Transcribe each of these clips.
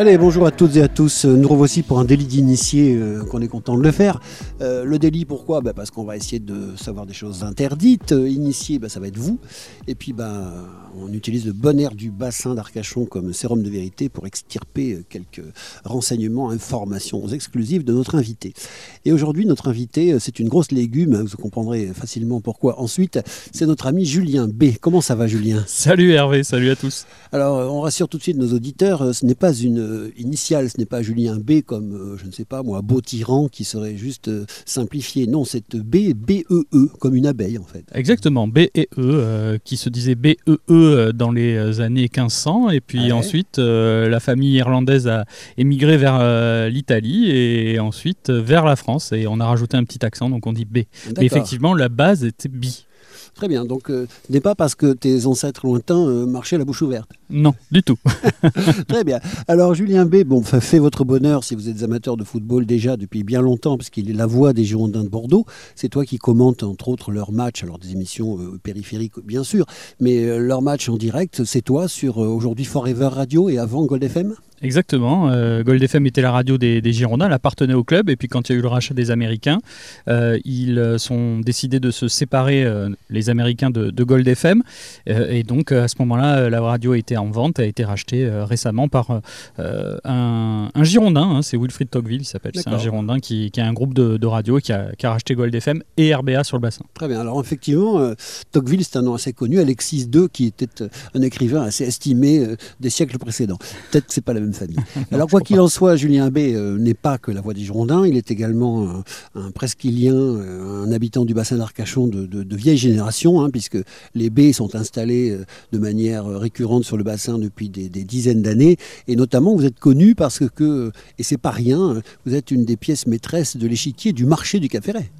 Allez, bonjour à toutes et à tous. Nous revoici pour un délit d'initié euh, qu'on est content de le faire. Euh, le délit, pourquoi? Bah, Parce qu'on va essayer de savoir des choses interdites. Euh, initié, bah, ça va être vous. Et puis, bah, on utilise le bon air du bassin d'Arcachon comme sérum de vérité pour extirper euh, quelques renseignements, informations exclusives de notre invité. Et aujourd'hui, notre invité, euh, c'est une grosse légume. hein, Vous comprendrez facilement pourquoi. Ensuite, c'est notre ami Julien B. Comment ça va, Julien? Salut Hervé, salut à tous. Alors, euh, on rassure tout de suite nos auditeurs, euh, ce n'est pas une euh, initiale, ce n'est pas Julien B comme, euh, je ne sais pas moi, beau tyran qui serait juste euh, simplifié. Non, c'est B, B-E-E, comme une abeille en fait. Exactement, B et E, euh, qui se disait B E E dans les années 1500, et puis Ouais. ensuite la famille irlandaise a émigré vers l'Italie et ensuite vers la France, et on a rajouté un petit accent, donc on dit B. Mais effectivement, la base était B. Très bien, donc euh, ce n'est pas parce que tes ancêtres lointains euh, marchaient la bouche ouverte. Non, du tout. Très bien. Alors Julien B, bon, fa- fait votre bonheur si vous êtes amateur de football déjà depuis bien longtemps, parce qu'il est la voix des Girondins de Bordeaux. C'est toi qui commentes entre autres leurs matchs, alors des émissions euh, périphériques bien sûr, mais euh, leurs matchs en direct, c'est toi sur aujourd'hui Forever Radio et avant Gold FM Exactement. euh, Gold FM était la radio des, des Girondins, elle appartenait au club. Et puis quand il y a eu le rachat des Américains, euh, ils euh, sont décidés de se séparer, euh, les Américains, de, de Gold FM. Et donc à ce moment-là, la radio a été en vente, a été rachetée récemment par un, un Girondin. hein, c'est Wilfried Tocqueville, il s'appelle. C'est un. Girondin qui, qui a un groupe de, de radio qui a, qui a racheté Gold FM et RBA sur le bassin. Très bien. Alors effectivement, Tocqueville, c'est un nom assez connu. Alexis II, qui était un écrivain assez estimé des siècles précédents. Peut-être que c'est pas la même famille. Alors quoi qu'il en soit, Julien B euh, n'est pas que la voix des Girondins. Il est également un, un presqu'îlien, euh, un habitant du bassin d'Arcachon de, de- de vieille génération, hein, puisque les baies sont installées euh, de manière euh, récurrente sur le bassin depuis des, des dizaines d'années. Et notamment, vous êtes connu parce que, et c'est pas rien, euh, vous êtes une des pièces maîtresses de l'échiquier du marché du Cap Ferret.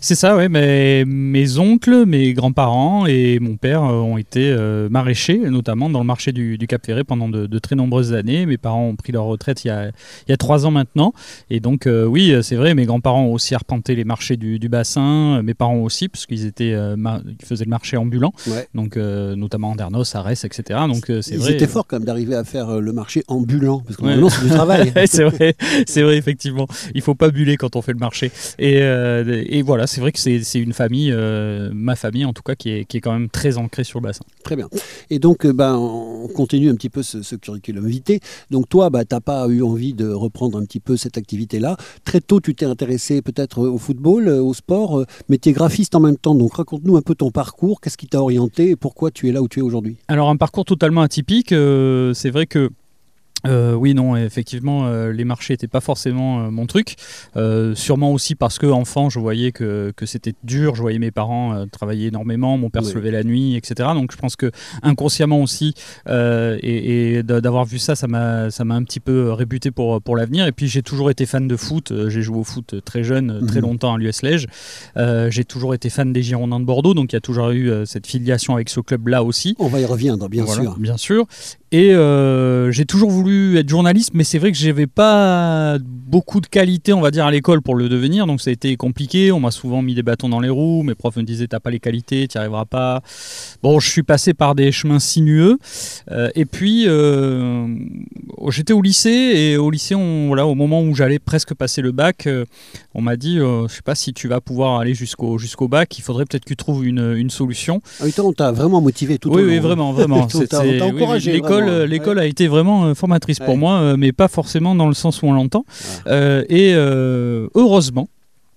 C'est ça, oui. Mais mes oncles, mes grands-parents et mon père euh, ont été euh, maraîchers, notamment dans le marché du, du Cap Ferré pendant de, de très nombreuses années. Mes parents ont pris leur retraite il y a, il y a trois ans maintenant. Et donc, euh, oui, c'est vrai, mes grands-parents ont aussi arpenté les marchés du, du bassin. Mes parents aussi, parce qu'ils étaient, euh, mar- ils faisaient le marché ambulant, Ouais. donc notamment Andernos, Arès, etc. Donc, c'est Ils vrai. étaient forts quand même d'arriver à faire le marché ambulant, parce que normalement c'est du travail. c'est vrai, c'est vrai effectivement. Il faut pas buller quand on fait le marché. Et, et voilà, c'est vrai que c'est une famille, euh, ma famille en tout cas, qui est, qui est quand même très ancrée sur le bassin. Très bien. Et donc, euh, ben, on continue un petit peu ce, ce curriculum vitae. Donc, toi, bah, tu n'as pas eu envie de reprendre un petit peu cette activité-là. Très tôt, tu t'es intéressé peut-être au football, euh, au sport, euh, mais tu es graphiste en même temps. Donc, raconte-nous un peu ton parcours. Qu'est-ce qui t'a orienté et pourquoi tu es là où tu es aujourd'hui? Alors un parcours totalement atypique. euh, c'est vrai que euh, oui, non, effectivement, euh, les marchés n'étaient pas forcément euh, mon truc. Sûrement aussi parce que enfant, je voyais que, que c'était dur. Je voyais mes parents travailler énormément, mon père Oui. se levait la nuit, etc. Donc je pense que inconsciemment aussi, et, et d'a- d'avoir vu ça, ça m'a ça m'a un petit peu rébuté pour pour l'avenir. Et puis j'ai toujours été fan de foot. J'ai joué au foot très jeune, très Mhm. longtemps à l'US Lège. Euh, j'ai toujours été fan des Girondins de Bordeaux, donc il y a toujours eu cette filiation avec ce club-là aussi. On va y reviendre, bien Voilà, sûr. Bien sûr. Et j'ai toujours voulu être journaliste, mais c'est vrai que j'avais pas beaucoup de qualité, on va dire, à l'école pour le devenir. Donc ça a été compliqué. On m'a souvent mis des bâtons dans les roues. Mes profs me disaient t'as pas les qualités, tu n'y arriveras pas. Bon, je suis passé par des chemins sinueux. Euh, et puis euh, j'étais au lycée et au lycée, on, voilà, au moment où j'allais presque passer le bac, euh, on m'a dit je sais pas si tu vas pouvoir aller jusqu'au jusqu'au bac. Il faudrait peut-être que tu trouves une, une solution. Ah oui, toi, on t'a vraiment motivé tout oui, au long. oui, vraiment, vraiment. L'école, vraiment. euh, l'école a été vraiment euh, Ouais. pour moi, euh, mais pas forcément dans le sens où on l'entend. Euh, et euh, heureusement.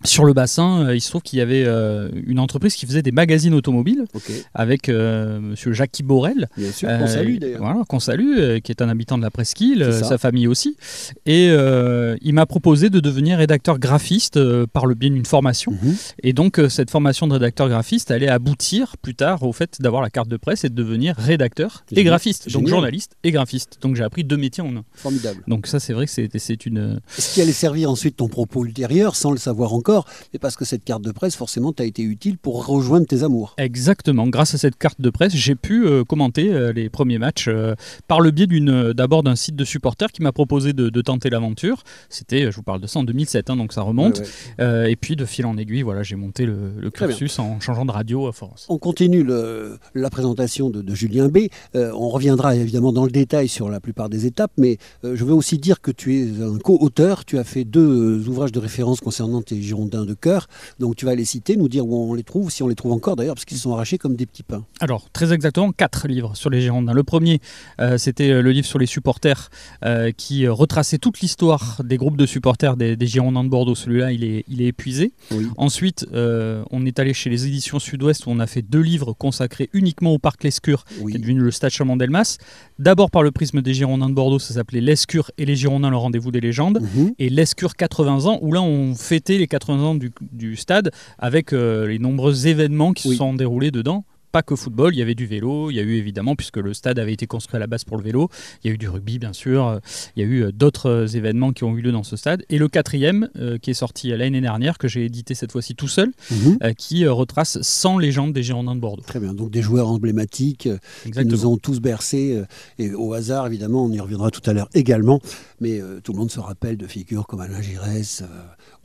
Sur le bassin, euh, il se trouve qu'il y avait euh, une entreprise qui faisait des magazines automobiles avec euh, Monsieur Jackie Borel, bien sûr. euh, on salue d'ailleurs. Voilà, qu'on salue, qui est un habitant de la presqu'île, sa famille aussi. Et il m'a proposé de devenir rédacteur graphiste par le biais d'une formation. Mhm. Et donc, cette formation de rédacteur graphiste allait aboutir plus tard au fait d'avoir la carte de presse et de devenir rédacteur et graphiste. Donc, Génial. journaliste et graphiste. Donc, j'ai appris deux métiers en un. Formidable. Donc, ça, c'est vrai que c'est c'est une. Ce qui allait servir ensuite ton propos ultérieur, sans le savoir encore. Encore, mais parce que cette carte de presse, forcément, t'a été utile pour rejoindre tes amours. Exactement. Grâce à cette carte de presse, j'ai pu euh, commenter euh, les premiers matchs euh, par le biais d'une d'abord d'un site de supporters qui m'a proposé de, de tenter l'aventure. C'était, je vous parle de ça en 2007, hein, donc ça remonte. Ouais, ouais. et puis de fil en aiguille, voilà, j'ai monté le, le cursus en changeant de radio à force. On continue le- la présentation de, de Julien B. On reviendra évidemment dans le détail sur la plupart des étapes, mais je veux aussi dire que tu es un co-auteur. Tu as fait deux ouvrages de référence concernant tes Girondins de cœur. Donc tu vas les citer, nous dire où on les trouve, si on les trouve encore d'ailleurs, parce qu'ils sont arrachés comme des petits pains. Alors, très exactement, quatre livres sur les Girondins. Le premier, euh, c'était euh, le livre sur les supporters euh, qui retraçait toute l'histoire des groupes de supporters des, des Girondins de Bordeaux. Celui-là, il est, il est épuisé. Oui. Ensuite, euh, on est allé chez les éditions Sud-Ouest où on a fait deux livres consacrés uniquement au parc Lescure, qui est Oui. devenu le stade Chaman-Delmas. D'abord par le prisme des Girondins de Bordeaux, ça s'appelait Lescure et les Girondins, le rendez-vous des légendes. Mhm. Et Lescure 80 ans, où là on fêtait les 80 ans du, du stade avec euh, les nombreux événements qui Oui. se sont déroulés dedans. Pas que football, il y avait du vélo, il y a eu évidemment, puisque le stade avait été construit à la base pour le vélo, il y a eu du rugby bien sûr, euh, il y a eu euh, d'autres événements qui ont eu lieu dans ce stade. Et le quatrième, euh, qui est sorti l'année dernière, que j'ai édité cette fois-ci tout seul, Mhm. euh, qui retrace 100 légendes des Girondins de Bordeaux. Très bien. Donc des joueurs emblématiques qui nous ont tous bercés. et au hasard, évidemment, on y reviendra tout à l'heure également. Mais tout le monde se rappelle de figures comme Alain Giresse,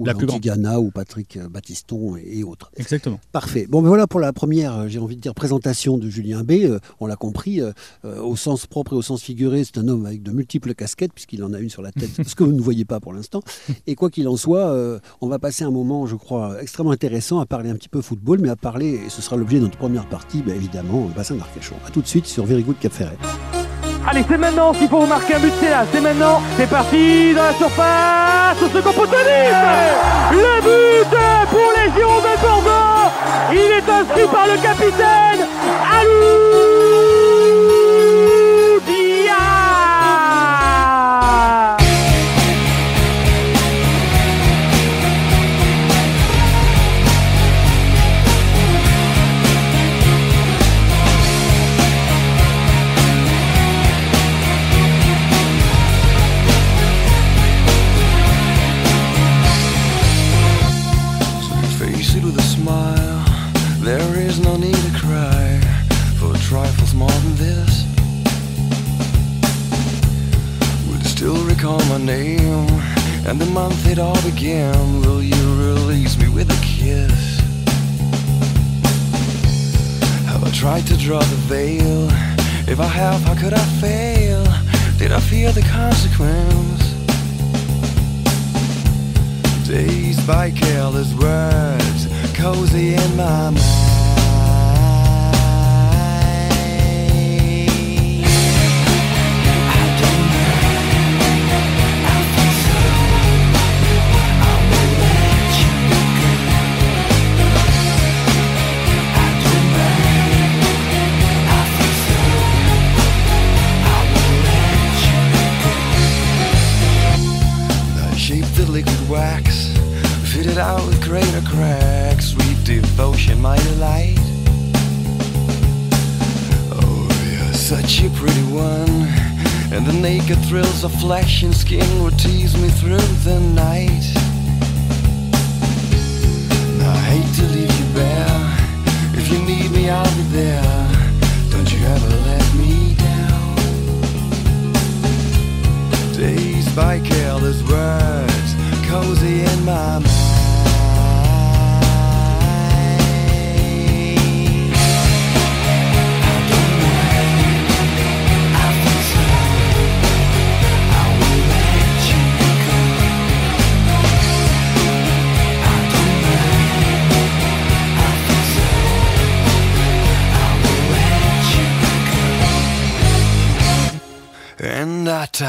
ou La plus grande. Tigana, ou Patrick euh, Battiston et, et autres. Exactement. Parfait. Bon, ben voilà pour la première, euh, j'ai envie de dire, présentation de Julien B. Euh, on l'a compris, euh, au sens propre et au sens figuré, c'est un homme avec de multiples casquettes, puisqu'il en a une sur la tête, ce que vous ne voyez pas pour l'instant. Et quoi qu'il en soit, euh, on va passer un moment, je crois, extrêmement intéressant à parler un petit peu football, mais à parler, et ce sera l'objet de notre première partie, ben, évidemment, le bassin d'Arcachon. A tout de suite sur Very Good Cap Ferret. Allez, c'est maintenant s'il faut vous marquer un but, c'est là, c'est maintenant. C'est parti dans la surface, au second poteau Le but pour les Girondins de Bordeaux. Il est inscrit par le capitaine Alou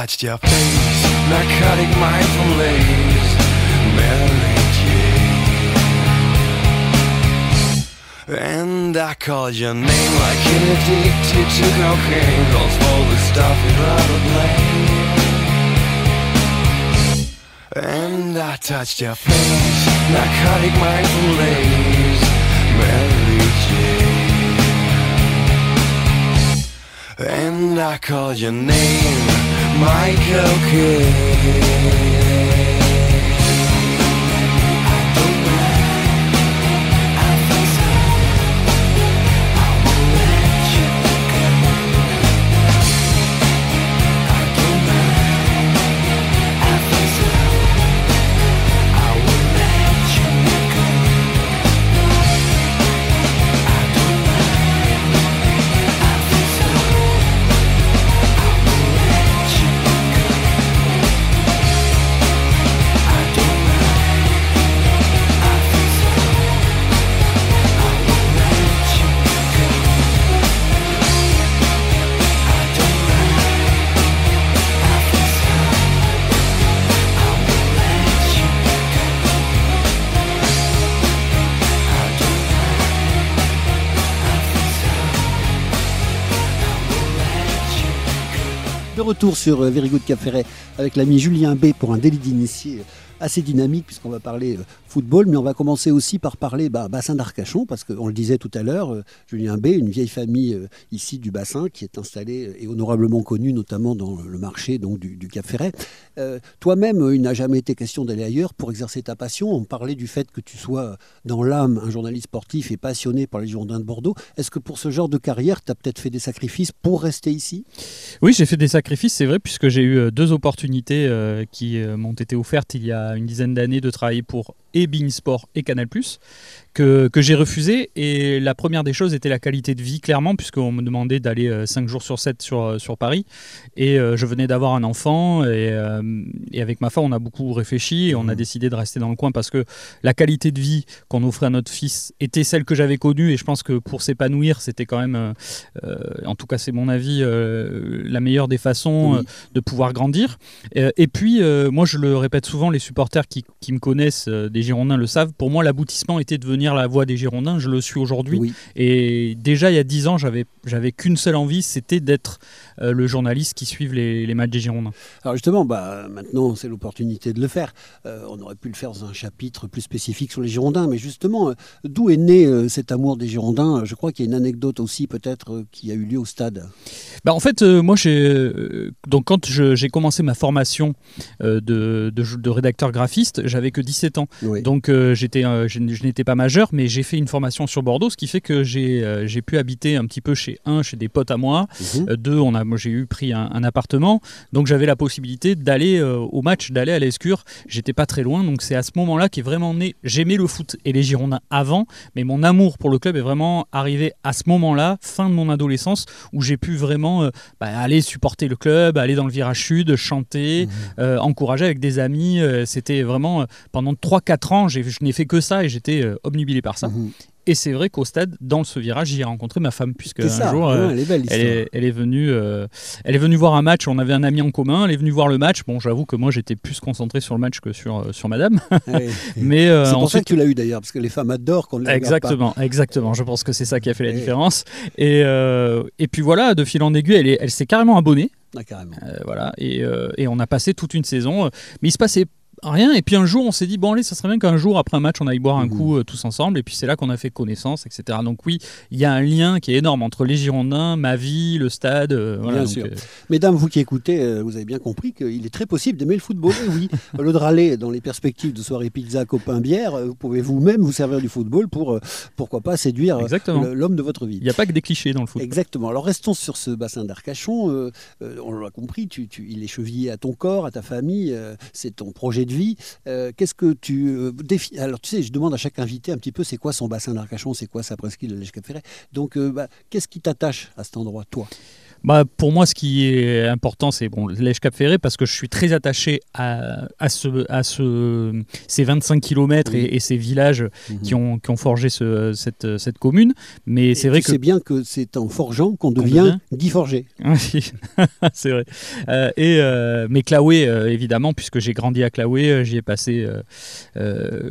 touched your face, narcotic lace, Mary Jane. And I called your name like an addicted to cocaine, calls for the stuff you'd rather blame. And I touched your face, narcotic lace, Mary Jane. And I called your name, Michael Kidd. Sur euh, Very Good Ferret avec l'ami Julien B pour un délit d'initié assez dynamique puisqu'on va parler euh, football, mais on va commencer aussi par parler bah, bassin d'Arcachon parce qu'on le disait tout à l'heure, euh, Julien B, une vieille famille euh, ici du bassin qui est installée et honorablement connue notamment dans le marché donc, du, Cap Ferret. Toi-même, il n'a jamais été question d'aller ailleurs pour exercer ta passion. On parlait du fait que tu sois dans l'âme un journaliste sportif et passionné par les Girondins de Bordeaux. Est-ce que pour ce genre de carrière, tu as peut-être fait des sacrifices pour rester ici? Oui, j'ai fait des sacrifices, c'est vrai, puisque j'ai eu deux opportunités qui m'ont été offertes il y a une dizaine d'années de travailler pour et Sport et Canal+, que, que j'ai refusé. Et la première des choses était la qualité de vie, clairement, puisqu'on me demandait d'aller 5 euh, jours sur 7 sur, euh, sur Paris. Et euh, je venais d'avoir un enfant. Et, et, avec ma femme, on a beaucoup réfléchi et on a mmh. décidé de rester dans le coin parce que la qualité de vie qu'on offrait à notre fils était celle que j'avais connue. Et je pense que pour s'épanouir, c'était quand même, en tout cas, c'est mon avis, la meilleure des façons de pouvoir grandir. et puis, moi, je le répète souvent, les supporters qui, qui me connaissent, des Girondins le savent, pour moi, l'aboutissement était de venir la voix des Girondins, je le suis aujourd'hui. Et déjà, il y a dix ans, j'avais, j'avais qu'une seule envie, c'était d'être euh, le journaliste qui suive les, les, matchs des Girondins. Alors justement, bah, maintenant, c'est l'opportunité de le faire. Euh, on aurait pu le faire dans un chapitre plus spécifique sur les Girondins, mais justement, euh, d'où est né cet amour des Girondins? Je crois qu'il y a une anecdote aussi, peut-être, qui a eu lieu au stade. Bah, en fait, moi, j'ai, donc, quand j'ai commencé ma formation de, de, de, rédacteur graphiste, j'avais que 17 ans. Donc, j'étais, je, je n'étais pas majeur mais j'ai fait une formation sur Bordeaux, ce qui fait que j'ai euh, j'ai pu habiter un petit peu chez un, chez des potes à moi. Mhm. Euh, deux, on a, moi j'ai eu pris un, appartement, donc j'avais la possibilité d'aller euh, au match, d'aller à l'Escure. J'étais pas très loin, donc c'est à ce moment-là qu'est vraiment né. J'aimais le foot et les Girondins avant, mais mon amour pour le club est vraiment arrivé à ce moment-là, fin de mon adolescence, où j'ai pu vraiment bah, aller supporter le club, aller dans le virage sud, chanter, mhm. encourager avec des amis. C'était vraiment pendant 3-4 ans, je n'ai fait que ça et j'étais obnubilé par ça. Mhm. Et c'est vrai qu'au stade, dans ce virage, j'y ai rencontré ma femme, puisque un jour, euh, elle, est belle, elle, est, elle, est, venue, euh, elle est venue voir un match. On avait un ami en commun. Elle est venue voir le match. Bon, j'avoue que moi, j'étais plus concentré sur le match que sur euh, sur Madame. Mais c'est pour ça que tu l'as eu d'ailleurs, parce que les femmes adorent qu'on les Exactement, exactement. Je pense que c'est ça qui a fait la différence. Et et puis voilà, de fil en aiguille, elle, elle s'est carrément abonnée. Ah, carrément. voilà, et, et, on a passé toute une saison. Mais il se passait rien. Et puis un jour, on s'est dit, bon, allez, ça serait bien qu'un jour, après un match, on aille boire un mhm. coup euh, tous ensemble. Et puis c'est là qu'on a fait connaissance, etc. Donc oui, il y a un lien qui est énorme entre les Girondins, ma vie, le stade. Euh, bien sûr. Euh, Mesdames, vous qui écoutez, vous avez bien compris qu'il est très possible d'aimer le football. Et oui, de râler dans les perspectives de soirée pizza, copain, bière, vous pouvez vous-même vous servir du football pour, pourquoi pas, séduire l'homme de votre vie. Il n'y a pas que des clichés dans le foot. Exactement. Alors restons sur ce bassin d'Arcachon. on l'a compris, tu, il est chevillé à ton corps, à ta famille. c'est ton projet de Euh, qu'est-ce que tu euh, Alors, tu sais, je demande à chaque invité un petit peu c'est quoi son bassin d'Arcachon, c'est quoi sa presqu'île de lèche cap Donc, euh, bah, qu'est-ce qui t'attache à cet endroit, toi? Bah, pour moi, ce qui est important, c'est bon, l'Èche Cap Ferré parce que je suis très attaché à, à, ce, à ce, ces 25 km et, ces villages mhm. qui, ont, qui ont forgé ce, cette, cette commune. Mais c'est vrai que. C'est bien que c'est en forgeant qu'on devient Guy Forger. Oui, c'est vrai. Euh, et, euh, mais Claoué, euh, évidemment, puisque j'ai grandi à Claoué, j'y ai passé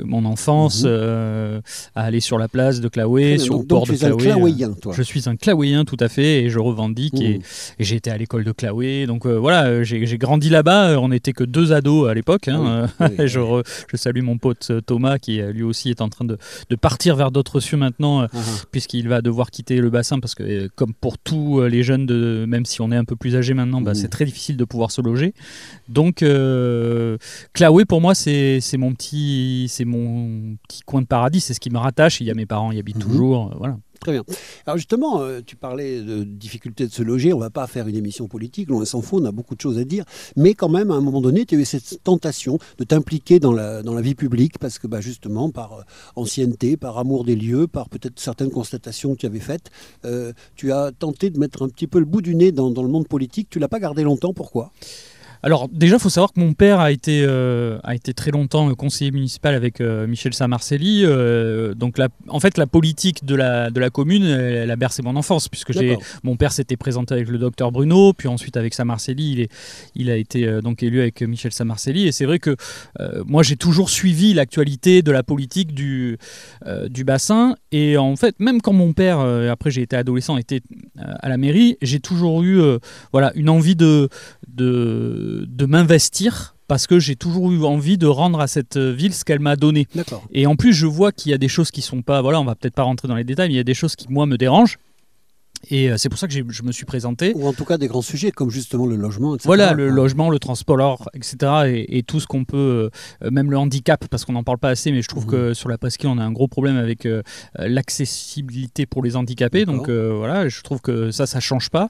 mon enfance mhm. à aller sur la place de Claoué, sur le port de Claoué. toi. Je suis un Claouéen, tout à fait, et je revendique. Et, et j'ai été à l'école de Claoué. Donc euh, voilà, euh, j'ai grandi là-bas. Euh, on n'était que deux ados à l'époque. Hein. je, je, salue mon pote Thomas qui lui aussi est en train de, de partir vers d'autres cieux maintenant, uh-huh. puisqu'il va devoir quitter le bassin parce que comme pour tous les jeunes, de, même si on est un peu plus âgé maintenant, bah, c'est très difficile de pouvoir se loger. Donc Claoué pour moi c'est mon petit c'est mon petit coin de paradis. C'est ce qui me rattache. Il y a mes parents y habitent mm-hmm. toujours. Voilà. Très bien. Alors justement, euh, tu parlais de difficulté de se loger. On ne va pas faire une émission politique, on s'en fout, on a beaucoup de choses à dire. Mais quand même, à un moment donné, tu as eu cette tentation de t'impliquer dans la, dans la vie publique parce que bah, justement, par euh, ancienneté, par amour des lieux, par peut-être certaines constatations que tu avais faites, euh, tu as tenté de mettre un petit peu le bout du nez dans, dans le monde politique. Tu l'as pas gardé longtemps. Pourquoi? Alors déjà, il faut savoir que mon père a été, euh, a été très longtemps euh, conseiller municipal avec euh, Michel Samarcelli. euh, donc la, en fait, la politique de la, de la commune, elle, elle a bercé mon enfance, puisque j'ai, mon père s'était présenté avec le docteur Bruno, puis ensuite avec Samarcelli, il, est, il a été donc élu avec Michel Samarcelli. Et c'est vrai que moi, j'ai toujours suivi l'actualité de la politique du, du bassin. Et en fait, même quand mon père, après j'ai été adolescent, était à la mairie, j'ai toujours eu voilà, une envie de, de, de m'investir parce que j'ai toujours eu envie de rendre à cette ville ce qu'elle m'a donné. Et en plus, je vois qu'il y a des choses qui sont pas. Voilà, on va peut-être pas rentrer dans les détails, mais il y a des choses qui, moi, me dérangent. Et euh, c'est pour ça que je me suis présenté. Ou en tout cas des grands sujets comme justement le logement, etc. Voilà, le logement, le transport, etc. Et, et tout ce qu'on peut, euh, même le handicap, parce qu'on n'en parle pas assez, mais je trouve Mhm. que sur la presqu'île, on a un gros problème avec euh, l'accessibilité pour les handicapés. Donc euh, voilà, je trouve que ça, ça change pas.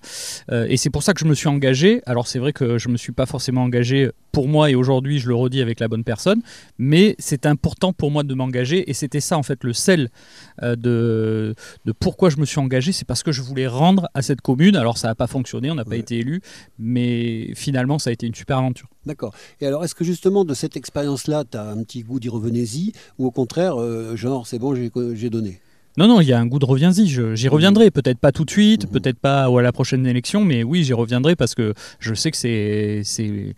Et c'est pour ça que je me suis engagé. Alors c'est vrai que je me suis pas forcément engagé pour moi, et aujourd'hui, je le redis avec la bonne personne, mais c'est important pour moi de m'engager. Et c'était ça, en fait, le sel de, de pourquoi je me suis engagé. C'est parce que je voulais rendre à cette commune. Alors ça n'a pas fonctionné, on n'a pas Ouais. été élu, mais finalement, ça a été une super aventure. D'accord. Et alors, est-ce que justement de cette expérience-là, tu as un petit goût d'y revenez-y Ou au contraire, euh, genre, c'est bon, j'ai donné? Non, non, il y a un goût de reviens-y. je- J'y reviendrai. Peut-être pas tout de suite, Mhm. peut-être pas ou à la prochaine élection, mais oui, j'y reviendrai parce que je sais que c'est.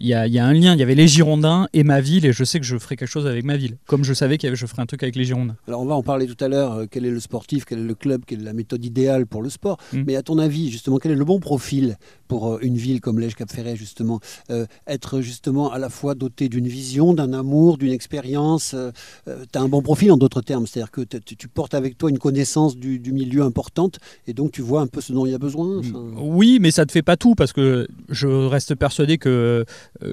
Il y, a, il y a un lien. Il y avait les Girondins et ma ville, et je sais que je ferai quelque chose avec ma ville. Comme je savais que je ferais un truc avec les Girondins. Alors, on va en parler tout à l'heure. euh, quel est le sportif Quel est le club Quelle est la méthode idéale pour le sport Mm. Mais à ton avis, justement, quel est le bon profil pour euh, une ville comme Lège-Cap-Ferret, justement Euh, Être justement à la fois doté d'une vision, d'un amour, d'une expérience. tu as un bon profil en d'autres termes. C'est-à-dire que tu portes avec toi une connaissance du, du milieu importante et donc tu vois un peu ce dont il y a besoin. enfin. Oui, mais ça ne te fait pas tout parce que je reste persuadé que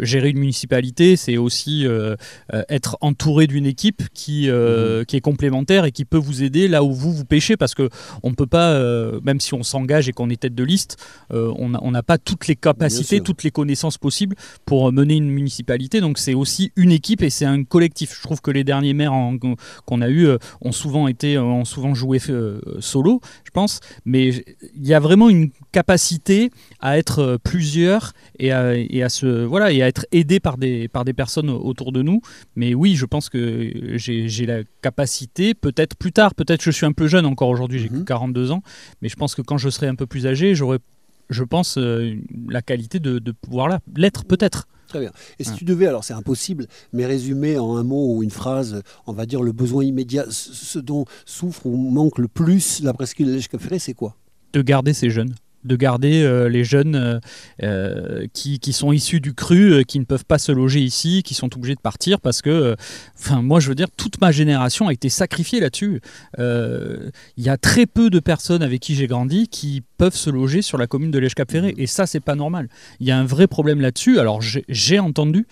gérer une municipalité, c'est aussi euh, euh, être entouré d'une équipe qui, euh, qui est complémentaire et qui peut vous aider là où vous vous pêchez parce que on ne peut pas, euh, même si on s'engage et qu'on est tête de liste, euh, on n'a on pas toutes les capacités, toutes les connaissances possibles pour mener une municipalité. Donc c'est aussi une équipe et c'est un collectif. Je trouve que les derniers maires en- qu'on a eu ont souvent été, ont souvent joué euh, solo, je pense. Mais il y a vraiment une capacité à être euh, plusieurs et à, et à se voilà et à être aidé par des par des personnes autour de nous. Mais oui, je pense que j'ai la capacité, peut-être plus tard, peut-être je suis un peu jeune encore aujourd'hui, j'ai Mhm. que 42 ans, mais je pense que quand je serai un peu plus âgé, j'aurai je pense euh, la qualité de, de pouvoir l'être peut-être. Très bien. Et si tu devais, alors c'est impossible, mais résumer en un mot ou une phrase, on va dire le besoin immédiat, ce dont souffre ou manque le plus la presqu'île de Lège-Cap-Ferret, c'est quoi? De garder ces jeunes de garder euh, les jeunes euh, euh, qui, qui sont issus du cru, euh, qui ne peuvent pas se loger ici, qui sont obligés de partir parce que, enfin, moi, je veux dire, toute ma génération a été sacrifiée là-dessus. Il y a très peu de personnes avec qui j'ai grandi qui peuvent se loger sur la commune de Lège-Cap-Ferré, et ça, c'est pas normal. Il y a un vrai problème là-dessus. Alors, j'ai- entendu,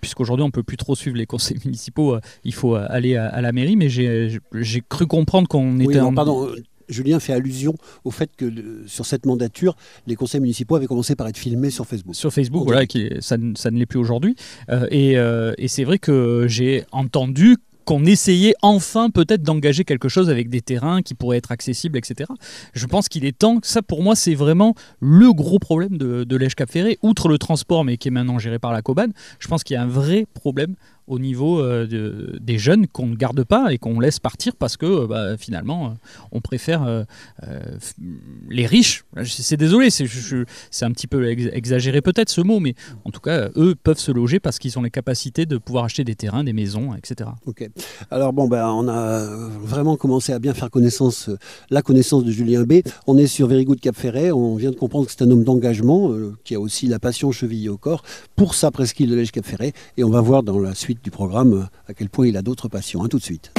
puisqu'aujourd'hui, on peut plus trop suivre les conseils municipaux, il faut aller à, à la mairie, mais j'ai j'ai cru comprendre qu'on Oui, était non, en... pardon. Julien fait allusion au fait que le- sur cette mandature, les conseils municipaux avaient commencé par être filmés sur Facebook. sur Facebook, voilà, qui, ça, ne- ça ne l'est plus aujourd'hui. Euh, et euh, et c'est vrai que j'ai entendu qu'on essayait enfin peut-être d'engager quelque chose avec des terrains qui pourraient être accessibles, etc. Je pense qu'il est temps, ça pour moi c'est vraiment le gros problème de, de l'Èche Cap Ferré, outre le transport mais qui est maintenant géré par la Cobane, je pense qu'il y a un vrai problème au niveau euh, de- des jeunes qu'on ne garde pas et qu'on laisse partir parce que euh, bah, finalement euh, on préfère les riches. C'est désolé, c'est un petit peu ex- exagéré peut-être ce mot, mais en tout cas, eux peuvent se loger parce qu'ils ont les capacités de pouvoir acheter des terrains, des maisons, etc. Ok. Alors bon, ben, on a vraiment commencé à bien faire connaissance, la connaissance de Julien B. On est sur Very Good Cap Ferret. On vient de comprendre que c'est un homme d'engagement qui a aussi la passion chevillée au corps pour sa presqu'île de Lège Cap Ferret. Et on va voir dans la suite du programme à quel point il a d'autres passions. À tout de suite.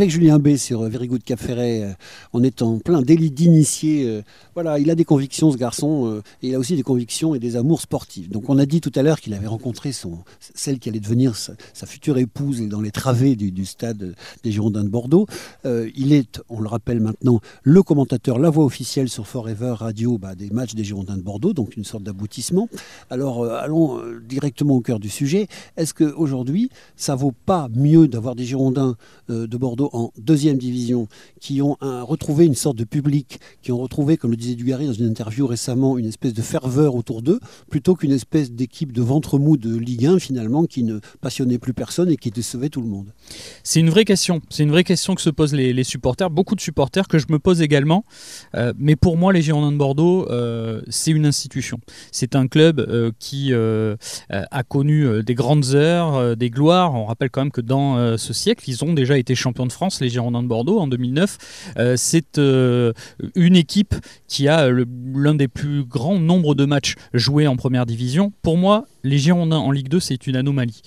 Avec Julien B sur euh, Very Good Cap Ferret. euh, on est en plein délit d'initié. euh, voilà, il a des convictions, ce garçon, et il a aussi des convictions et des amours sportifs. Donc, on a dit tout à l'heure qu'il avait rencontré son, celle qui allait devenir sa, future épouse dans les travées du, stade des Girondins de Bordeaux. Il est, on le rappelle maintenant, le commentateur, la voix officielle sur Forever Radio bah, des matchs des Girondins de Bordeaux, donc une sorte d'aboutissement. Alors, allons directement au cœur du sujet. Est-ce qu'aujourd'hui, ça vaut pas mieux d'avoir des Girondins de Bordeaux en deuxième division qui ont un- retrouvé une sorte de public, qui ont retrouvé, comme le disait Dugarry dans une interview récemment, une espèce de ferveur autour d'eux, plutôt qu'une espèce d'équipe de ventre mou de Ligue 1 finalement qui ne passionnait plus personne et qui décevait tout le monde C'est une vraie question. C'est une vraie question que se posent les, supporters, beaucoup de supporters que je me pose également. Euh, mais pour moi, les Girondins de Bordeaux, euh, c'est une institution. C'est un club euh, qui euh, euh, a connu euh, des grandes heures, euh, des gloires. On rappelle quand même que dans euh, ce siècle, ils ont déjà été champions de France, les Girondins de Bordeaux, en 2009. Euh, c'est euh, une équipe qui a le- l'un des plus grands nombres de matchs joués en première division. Pour moi, les Girondins en Ligue 2, c'est une anomalie.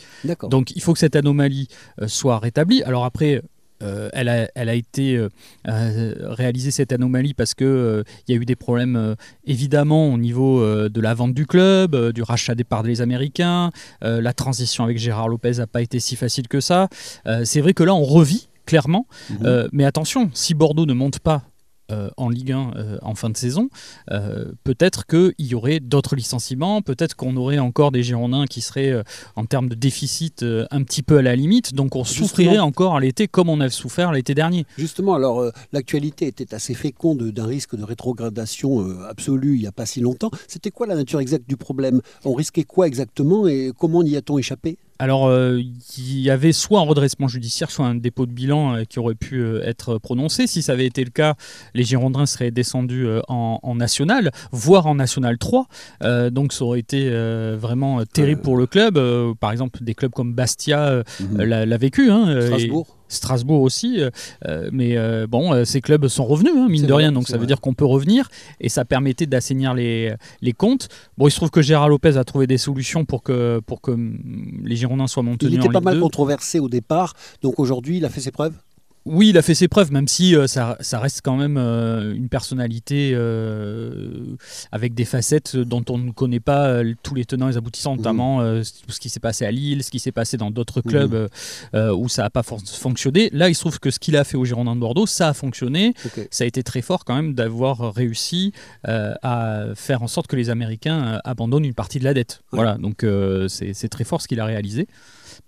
Donc il faut que cette anomalie euh, soit rétablie. Alors après, euh, elle, a, elle a été euh, euh, réalisée cette anomalie parce que euh, il y a eu des problèmes euh, évidemment au niveau euh, de la vente du club, euh, du rachat des parts des Américains, euh, la transition avec Gérard Lopez n'a pas été si facile que ça. Euh, c'est vrai que là on revit clairement, Mhm. Euh, mais attention, si Bordeaux ne monte pas euh, en Ligue 1 euh, en fin de saison, euh, peut-être qu'il y aurait d'autres licenciements, peut-être qu'on aurait encore des Girondins qui seraient en termes de déficit un petit peu à la limite, donc on Justement. souffrirait encore à l'été comme on a souffert l'été dernier. Justement, alors l'actualité était assez féconde d'un risque de rétrogradation absolue il n'y a pas si longtemps. C'était quoi la nature exacte du problème? On risquait quoi exactement et comment y a-t-on échappé? Alors, euh, il y avait soit un redressement judiciaire, soit un dépôt de bilan euh, qui aurait pu euh, être prononcé. Si ça avait été le cas, les Girondins seraient descendus en, en national, voire en national 3. Euh, donc, ça aurait été vraiment terrible pour le club. Par exemple, des clubs comme Bastia euh, l'a, vécu. hein, et- Strasbourg aussi, euh, euh, mais euh, bon, ces clubs sont revenus, hein, mine de vrai, rien, donc ça veut dire qu'on peut revenir, et ça permettait d'assainir les, les comptes. Bon, il se trouve que Gérard Lopez a trouvé des solutions pour que, pour que hum, les Girondins soient Il maintenus était en pas Ligue mal 2. controversé au départ, donc aujourd'hui il a fait ses preuves? Oui, il a fait ses preuves, même si euh, ça, ça reste quand même euh, une personnalité euh, avec des facettes dont on ne connaît pas tous les tenants et les aboutissants, notamment tout ce qui s'est passé à Lille, ce qui s'est passé dans d'autres Mhm. clubs où ça n'a pas fonctionné. Là, il se trouve que ce qu'il a fait au Girondins de Bordeaux, ça a fonctionné. Ça a été très fort quand même d'avoir réussi à faire en sorte que les Américains abandonnent une partie de la dette. Ouais. Voilà, donc c'est c'est très fort ce qu'il a réalisé.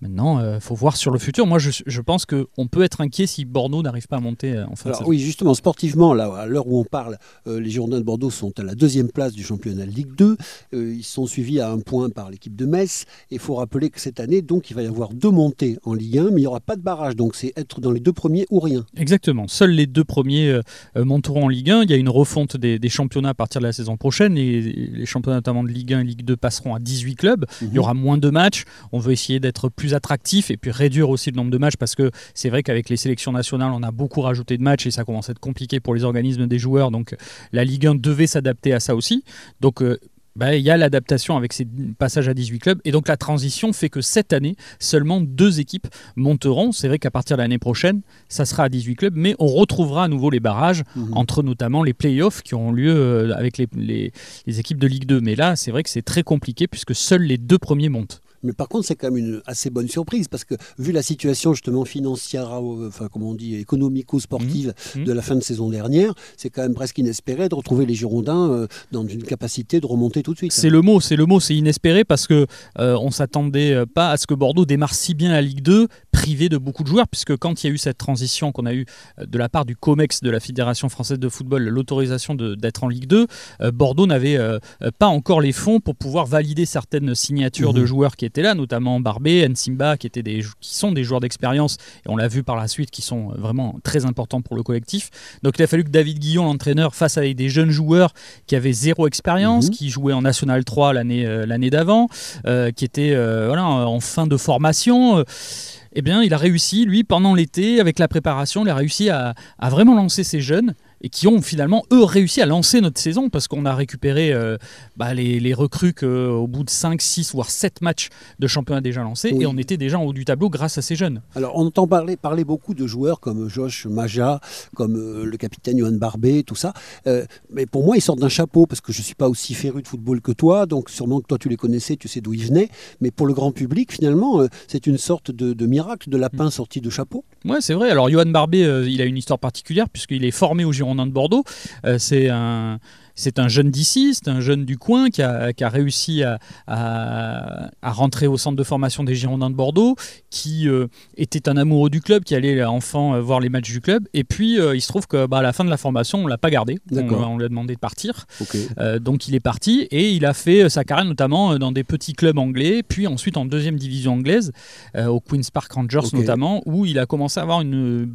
Maintenant, il faut voir sur le futur. Moi, je, je pense qu'on peut être inquiet si Bordeaux n'arrive pas à monter euh, en fin de Alors saison. oui, justement, sportivement, là, à l'heure où on parle, euh, les Girondins de Bordeaux sont à la deuxième place du championnat de Ligue 2. Euh, ils sont suivis à un point par l'équipe de Metz. Et il faut rappeler que cette année, donc, il va y avoir deux montées en Ligue 1, mais il n'y aura pas de barrage. Donc c'est être dans les deux premiers ou rien. Exactement. Seuls les deux premiers euh, monteront en Ligue 1. Il y a une refonte des, des championnats à partir de la saison prochaine. Et les championnats notamment de Ligue 1 et Ligue 2 passeront à 18 clubs. Il y aura moins de matchs. On veut essayer d'être plus attractif et puis réduire aussi le nombre de matchs parce que c'est vrai qu'avec les sélections nationales, on a beaucoup rajouté de matchs et ça commence à être compliqué pour les organismes des joueurs. Donc la Ligue 1 devait s'adapter à ça aussi. Donc euh, bah, il y a l'adaptation avec ces passages à 18 clubs. Et donc la transition fait que cette année, seulement deux équipes monteront. C'est vrai qu'à partir de l'année prochaine, ça sera à 18 clubs, mais on retrouvera à nouveau les barrages Mhm. entre notamment les playoffs qui auront lieu euh, avec les, les- les équipes de Ligue 2. Mais là, c'est vrai que c'est très compliqué puisque seuls les deux premiers montent. Mais par contre, c'est quand même une assez bonne surprise parce que vu la situation justement financière, euh, enfin comment on dit, économico-sportive Mhm. de la fin de saison dernière, c'est quand même presque inespéré de retrouver les Girondins euh, dans une capacité de remonter tout de suite. C'est le mot, c'est le mot, c'est inespéré parce que euh, on s'attendait pas à ce que Bordeaux démarre si bien la Ligue 2, privé de beaucoup de joueurs, puisque quand il y a eu cette transition qu'on a eue euh, de la part du COMEX de la Fédération française de football, l'autorisation d'être en Ligue 2, euh, Bordeaux n'avait euh, pas encore les fonds pour pouvoir valider certaines signatures de Mhm. joueurs qui étaient là, notamment Barbé, Nsimba, qui étaient des qui sont des joueurs d'expérience et on l'a vu par la suite qui sont vraiment très importants pour le collectif. Donc il a fallu que David Guillon, l'entraîneur, fasse avec des jeunes joueurs qui avaient zéro expérience, Mhm. qui jouaient en National 3 l'année euh, d'avant, qui étaient voilà, en fin de formation. Eh bien, il a réussi, lui, pendant l'été, avec la préparation, il a réussi à, à vraiment lancer ces jeunes. Et qui ont finalement, eux, réussi à lancer notre saison parce qu'on a récupéré euh, bah, les, les recrues qu'au bout de 5, 6, voire 7 matchs de championnat déjà lancés Oui. et on était déjà en haut du tableau grâce à ces jeunes. Alors, on entend parler, parler beaucoup de joueurs comme Josh Maja, comme euh, le capitaine Johan Barbet, tout ça. Euh, mais pour moi, ils sortent d'un chapeau parce que je ne suis pas aussi féru de football que toi. Donc, sûrement que toi, tu les connaissais, tu sais d'où ils venaient. Mais pour le grand public, finalement, euh, c'est une sorte de, de miracle de lapin sorti de chapeau. Ouais, c'est vrai. Alors, Johan Barbet, euh, il a une histoire particulière puisqu'il est formé au Girondins de Bordeaux. Euh, c'est un. C'est un jeune d'ici, c'est un jeune du coin qui a, qui a réussi à, à- à rentrer au centre de formation des Girondins de Bordeaux, qui euh, était un amoureux du club, qui allait enfant euh, voir les matchs du club. Et puis, euh, il se trouve que bah, à la fin de la formation, on l'a pas gardé. On, on lui a demandé de partir. Euh, donc il est parti et il a fait euh, sa carrière notamment euh, dans des petits clubs anglais, puis ensuite en deuxième division anglaise, euh, au Queen's Park Rangers notamment, où il a commencé à avoir une,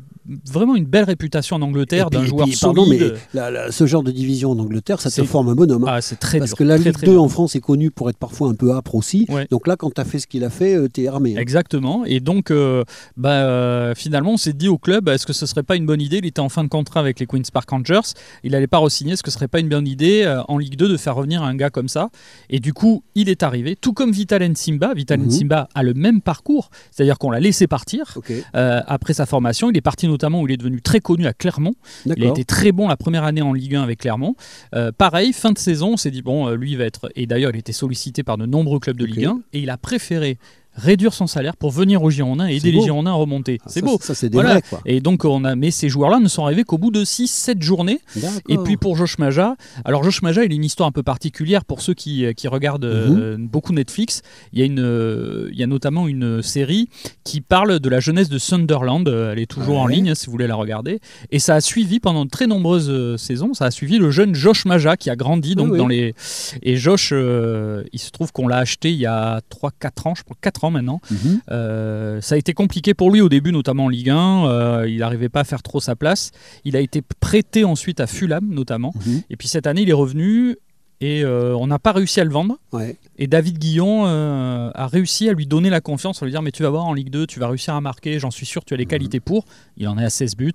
vraiment une belle réputation en Angleterre d'un joueur puis, pardon, mais solide. la- la- ce genre de division en Angleterre, ça te forme un bonhomme. hein. Ah, c'est très Parce dur, que la Ligue très 2 dur. en France est connue pour être parfois un peu âpre aussi. Ouais. Donc là, quand tu as fait ce qu'il a fait, tu es armé. hein. Exactement. Et donc, euh, bah, euh, finalement, on s'est dit au club, est-ce que ce serait pas une bonne idée Il était en fin de contrat avec les Queens Park Rangers. Il n'allait pas re-signer. Est-ce que ce serait pas une bonne idée euh, en Ligue 2 de faire revenir un gars comme ça? Et du coup, il est arrivé, tout comme Vital Nsimba. Vital Mhm. Nsimba a le même parcours, c'est-à-dire qu'on l'a laissé partir. Euh, après sa formation, il est parti notamment où il est devenu très connu à Clermont. Il a été très bon la première année en Ligue 1 avec Clermont. Euh, pareil, fin de saison, on s'est dit, bon, euh, lui il va être. Et d'ailleurs, il était sollicité par de nombreux clubs de. Ligue 1 et il a préféré réduire son salaire pour venir aux Girondins et aider les. Girondins à remonter. Ah, C'est beau. Ça, c'est des Voilà. vrais, quoi. Et donc, on a, mais ces joueurs-là ne sont arrivés qu'au bout de 6-7 journées. Et puis pour Josh Maja, alors Josh Maja, il a une histoire un peu particulière pour ceux qui, qui regardent euh, Mhm. beaucoup Netflix. Il y, a une, euh, il y a notamment une série qui parle de la jeunesse de Sunderland. Euh, Elle est toujours en ligne hein, si vous voulez la regarder. Et ça a suivi pendant de très nombreuses euh, saisons, ça a suivi le jeune Josh Maja qui a grandi donc oui. dans les. Et Josh, il se trouve qu'on l'a acheté il y a 3-4 ans, je crois 4 ans maintenant. Mhm. Euh, ça a été compliqué pour lui au début, notamment en Ligue 1. Euh, il n'arrivait pas à faire trop sa place. Il a été prêté ensuite à Fulham, notamment. Mhm. Et puis cette année, il est revenu et euh, on n'a pas réussi à le vendre. Ouais. Et David Guillon euh, a réussi à lui donner la confiance, à lui dire Mais tu vas voir en Ligue 2, tu vas réussir à marquer, j'en suis sûr, tu as les Mhm. qualités pour. Il en est à 16 buts.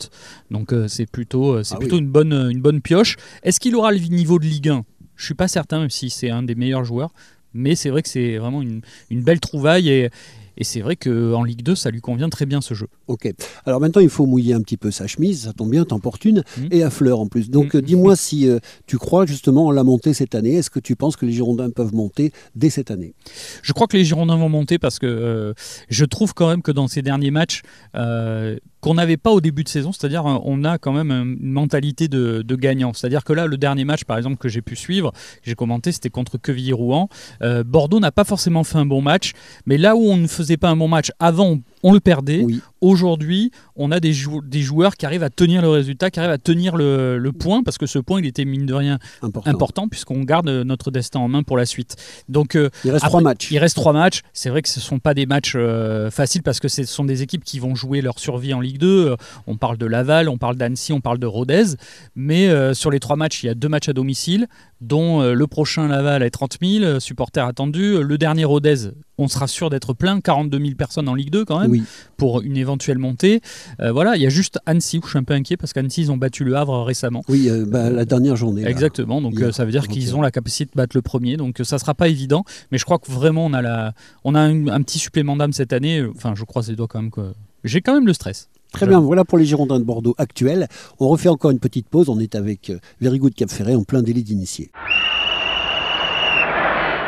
Donc euh, c'est plutôt, c'est Ah plutôt oui. une, bonne, une bonne pioche. Est-ce qu'il aura le niveau de Ligue 1 Je suis pas certain, même si c'est un des meilleurs joueurs. Mais c'est vrai que c'est vraiment une, belle trouvaille. Et c'est vrai qu'en Ligue 2, ça lui convient très bien ce jeu. Ok. Alors maintenant, il faut mouiller un petit peu sa chemise. Ça tombe bien, t'emportune. Mhm. Et à fleurs en plus. Donc euh, dis-moi si euh, tu crois justement en la montée cette année. Est-ce que tu penses que les Girondins peuvent monter dès cette année? Je crois que les Girondins vont monter parce que euh, je trouve quand même que dans ces derniers matchs, euh, qu'on n'avait pas au début de saison, c'est-à-dire on a quand même une mentalité de, de gagnant. C'est-à-dire que là, le dernier match, par exemple, que j'ai pu suivre, que j'ai commenté, c'était contre Quevilly-Rouen. Bordeaux n'a pas forcément fait un bon match, mais là où on ne faisait pas un bon match avant, on, le perdait. Oui. Aujourd'hui, on a des, jou- des joueurs qui arrivent à tenir le résultat, qui arrivent à tenir le, le point, parce que ce point, il était mine de rien Important. important, puisqu'on garde euh, notre destin en main pour la suite. Donc, euh, Il reste après, trois matchs. il reste trois matchs. C'est vrai que ce ne sont pas des matchs euh, faciles parce que ce sont des équipes qui vont jouer leur survie en Ligue 2. Euh, On parle de Laval, on parle d'Annecy, on parle de Rodez. Mais euh, sur les trois matchs, il y a deux matchs à domicile, dont euh, le prochain Laval à 30 000 euh, supporters attendus. Le dernier Rodez, on sera sûr d'être plein, 42 000 personnes en Ligue 2 quand même, Oui. pour une éventuelle montée. Euh, voilà, il y a juste Annecy où je suis un peu inquiet parce qu'Annecy, ils ont battu le Havre récemment. Oui, euh, bah, la dernière journée. là. Exactement, donc Hier, euh, ça veut dire qu'ils ont la capacité de battre le premier, donc euh, ça sera pas évident, mais je crois que vraiment on a, la, on a un, un petit supplément d'âme cette année, Euh, enfin je croise les doigts quand même que j'ai quand même le stress. Très bien, voilà pour les Girondins de Bordeaux actuels. On refait encore une petite pause. On est avec euh, Very Good Cap Ferret en plein délit d'initié.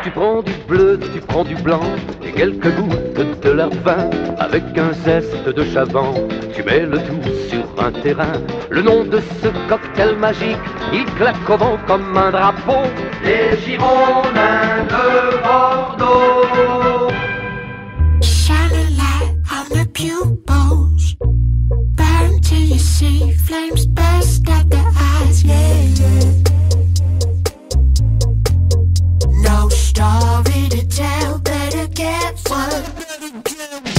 Tu prends du bleu, tu prends du blanc et quelques gouttes de leur vin avec un zeste de chavant. Tu mets le tout sur un terrain. Le nom de ce cocktail magique, il claque au vent comme un drapeau. Les Girondins de Bordeaux. Till you see flames burst out the eyes. Yeah, yeah. No story to tell, better get one.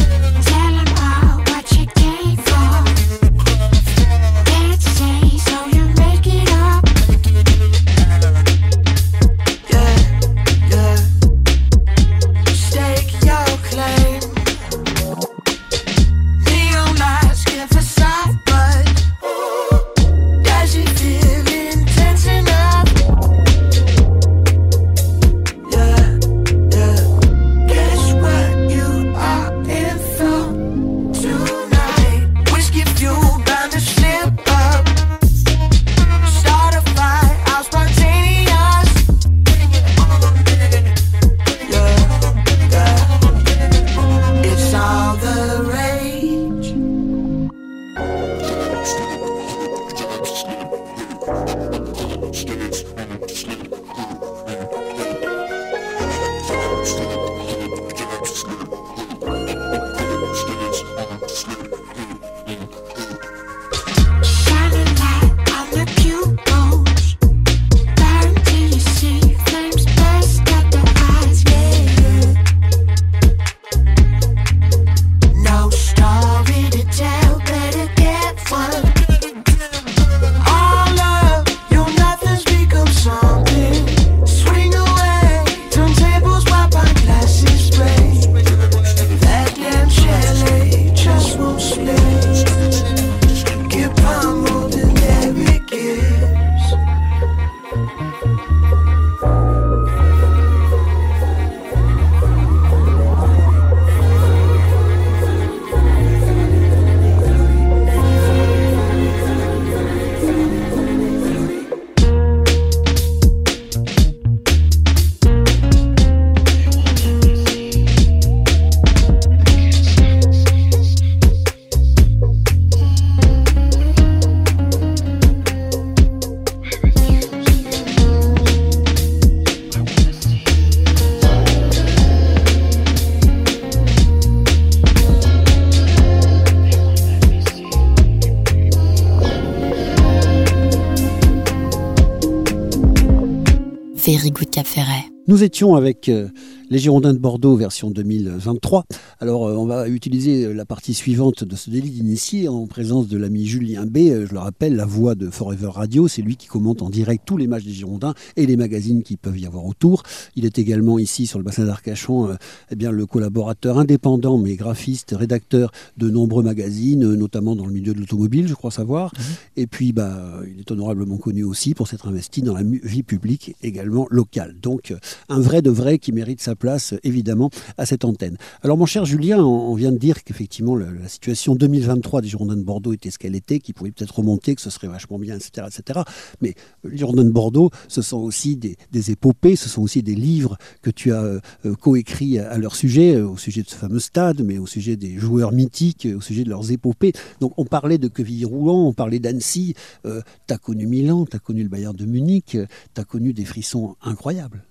Nous étions avec euh, les Girondins de Bordeaux version 2023. Alors euh, on va utiliser euh, la partie suivante de ce délit d'initié en présence de l'ami Julien B. Euh, Je le rappelle, la voix de Forever Radio, c'est lui qui commente en direct tous les matchs des Girondins et les magazines qui peuvent y avoir autour. Il est également ici sur le bassin d'Arcachon, eh bien le collaborateur indépendant mais graphiste, rédacteur de nombreux magazines, notamment dans le milieu de l'automobile, je crois savoir. Et puis bah il est honorablement connu aussi pour s'être investi dans la vie publique également locale. Donc un vrai de vrai qui mérite sa place évidemment à cette antenne. Alors mon cher Julien, on vient de dire qu'effectivement la situation 2023 des Girondins de Bordeaux était ce qu'elle était, qui pouvait peut-être remonter, que ce serait vachement bien, etc. etc. Mais euh, les Girondins de Bordeaux, ce sont aussi des, épopées, ce sont aussi des livres que tu as euh, coécrits à, leur sujet, euh, au sujet de ce fameux stade, mais au sujet des joueurs mythiques, au sujet de leurs épopées. Donc on parlait de Quevilly-Rouen, on parlait d'Annecy, tu as connu Milan, tu as connu le Bayern de Munich, tu as connu des frissons incroyables.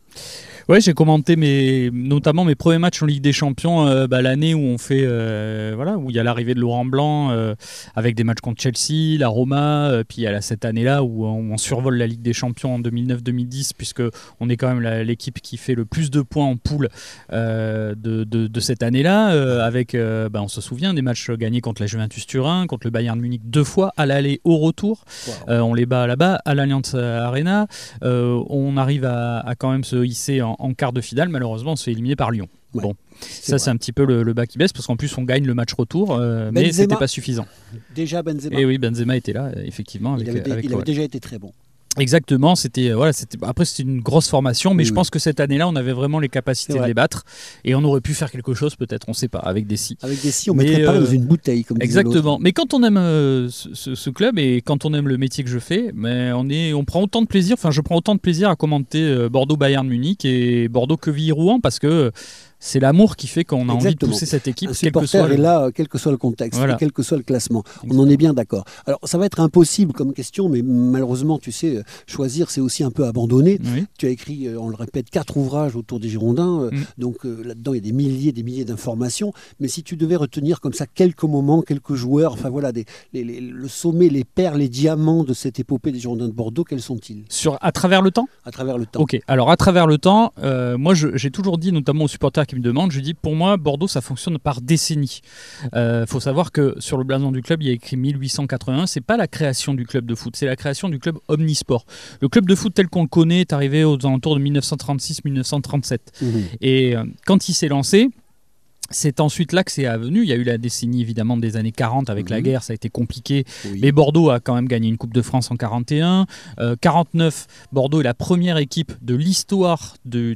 Ouais, j'ai commenté mes, notamment mes premiers matchs en Ligue des Champions euh, bah, l'année où on fait, euh, voilà, où il y a l'arrivée de Laurent Blanc euh, avec des matchs contre Chelsea, la Roma, puis il y a cette année-là où on, survole la Ligue des Champions en 2009-2010 puisque on est quand même l'équipe qui fait le plus de points en poule de, de- de cette année-là, avec, bah, on se souvient des matchs gagnés contre la Juventus Turin, contre le Bayern Munich deux fois à l'aller, au retour. On les bat là-bas à l'Allianz Arena. On arrive à, à quand même se hisser en, en quart de finale. Malheureusement, on se fait éliminer par Lyon. Ouais, bon, ça c'est un petit peu le, le bas qui baisse parce qu'en plus on gagne le match retour, euh, mais c'était pas suffisant. Déjà Benzema, Et oui, Benzema était là, euh, effectivement. Avec, il avait, dé- avec il avait déjà été très bon. Exactement, c'était euh, voilà, c'était après c'était une grosse formation, mais Oui, je oui. pense que cette année-là, on avait vraiment les capacités de les battre et on aurait pu faire quelque chose, peut-être, on sait pas, avec des si. Avec des si, on Mais, mettrait pas euh, dans une bouteille comme. Exactement. Mais quand on aime euh, ce, club et quand on aime le métier que je fais, mais on est, on prend autant de plaisir. Enfin, je prends autant de plaisir à commenter Bordeaux Bayern Munich et Bordeaux Quevilly Rouen parce que c'est l'amour qui fait qu'on a envie de pousser cette équipe, Un quel que supporter soit. le- est là, euh, quel que soit le contexte, Voilà. quel que soit le classement. On en est bien d'accord. Alors, ça va être impossible comme question, mais malheureusement, tu sais, euh, choisir, c'est aussi un peu abandonner. Oui. Tu as écrit, euh, on le répète, quatre ouvrages autour des Girondins. Mm. Donc là-dedans, il y a des milliers, des milliers d'informations. Mais si tu devais retenir comme ça quelques moments, quelques joueurs, enfin voilà, des, les- les- le sommet, les perles, les diamants de cette épopée des Girondins de Bordeaux, quels sont-ils? Sur, à travers le temps? À travers le temps Ok, alors à travers le temps, euh, moi j'ai toujours dit, notamment aux supporters qui me demandent, je dis pour moi Bordeaux ça fonctionne par décennie. Il faut savoir que sur le blason du club il y a écrit 1881, c'est pas la création du club de foot, c'est la création du club omnisport. Le club de foot tel qu'on le connaît est arrivé aux alentours de 1936-1937. Mhm. Et euh, quand il s'est lancé, c'est ensuite là que c'est avenu. Il y a eu la décennie évidemment des années 40 avec la Mhm. guerre, ça a été compliqué. Oui. Mais Bordeaux a quand même gagné une Coupe de France en 41. Euh, 49, Bordeaux est la première équipe de l'histoire du,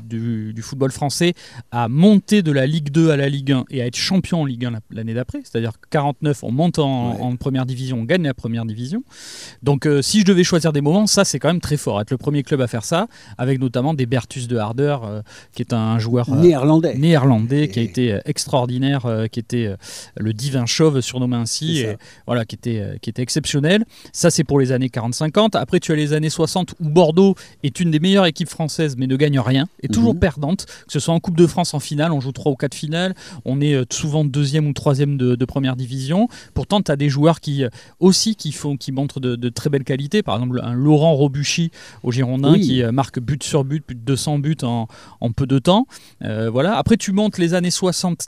du football français à monter de la Ligue 2 à la Ligue 1 et à être champion en Ligue 1 la- l'année d'après. C'est-à-dire que 49, on monte en, Ouais. en première division, on gagne la première division. Donc euh, si je devais choisir des moments, ça c'est quand même très fort. Être le premier club à faire ça, avec notamment des Bertus de Harder, euh, qui est un joueur... euh, Néerlandais. néerlandais qui a été euh, extraordinaire, euh, qui était euh, le divin chauve surnommé ainsi, et voilà, qui était, euh, qui était exceptionnel. Ça, c'est pour les années 40-50. Après, tu as les années 60 où Bordeaux est une des meilleures équipes françaises, mais ne gagne rien, est toujours Mhm. perdante, que ce soit en Coupe de France en finale, on joue trois ou quatre finales, on est souvent deuxième ou troisième de, de première division. Pourtant, tu as des joueurs qui aussi qui font, qui montrent de, de très belles qualités. Par exemple, un Laurent Robuchy au Girondin Oui. qui marque but sur but, plus de 200 buts en, en peu de temps. Euh, voilà. Après, tu montes les années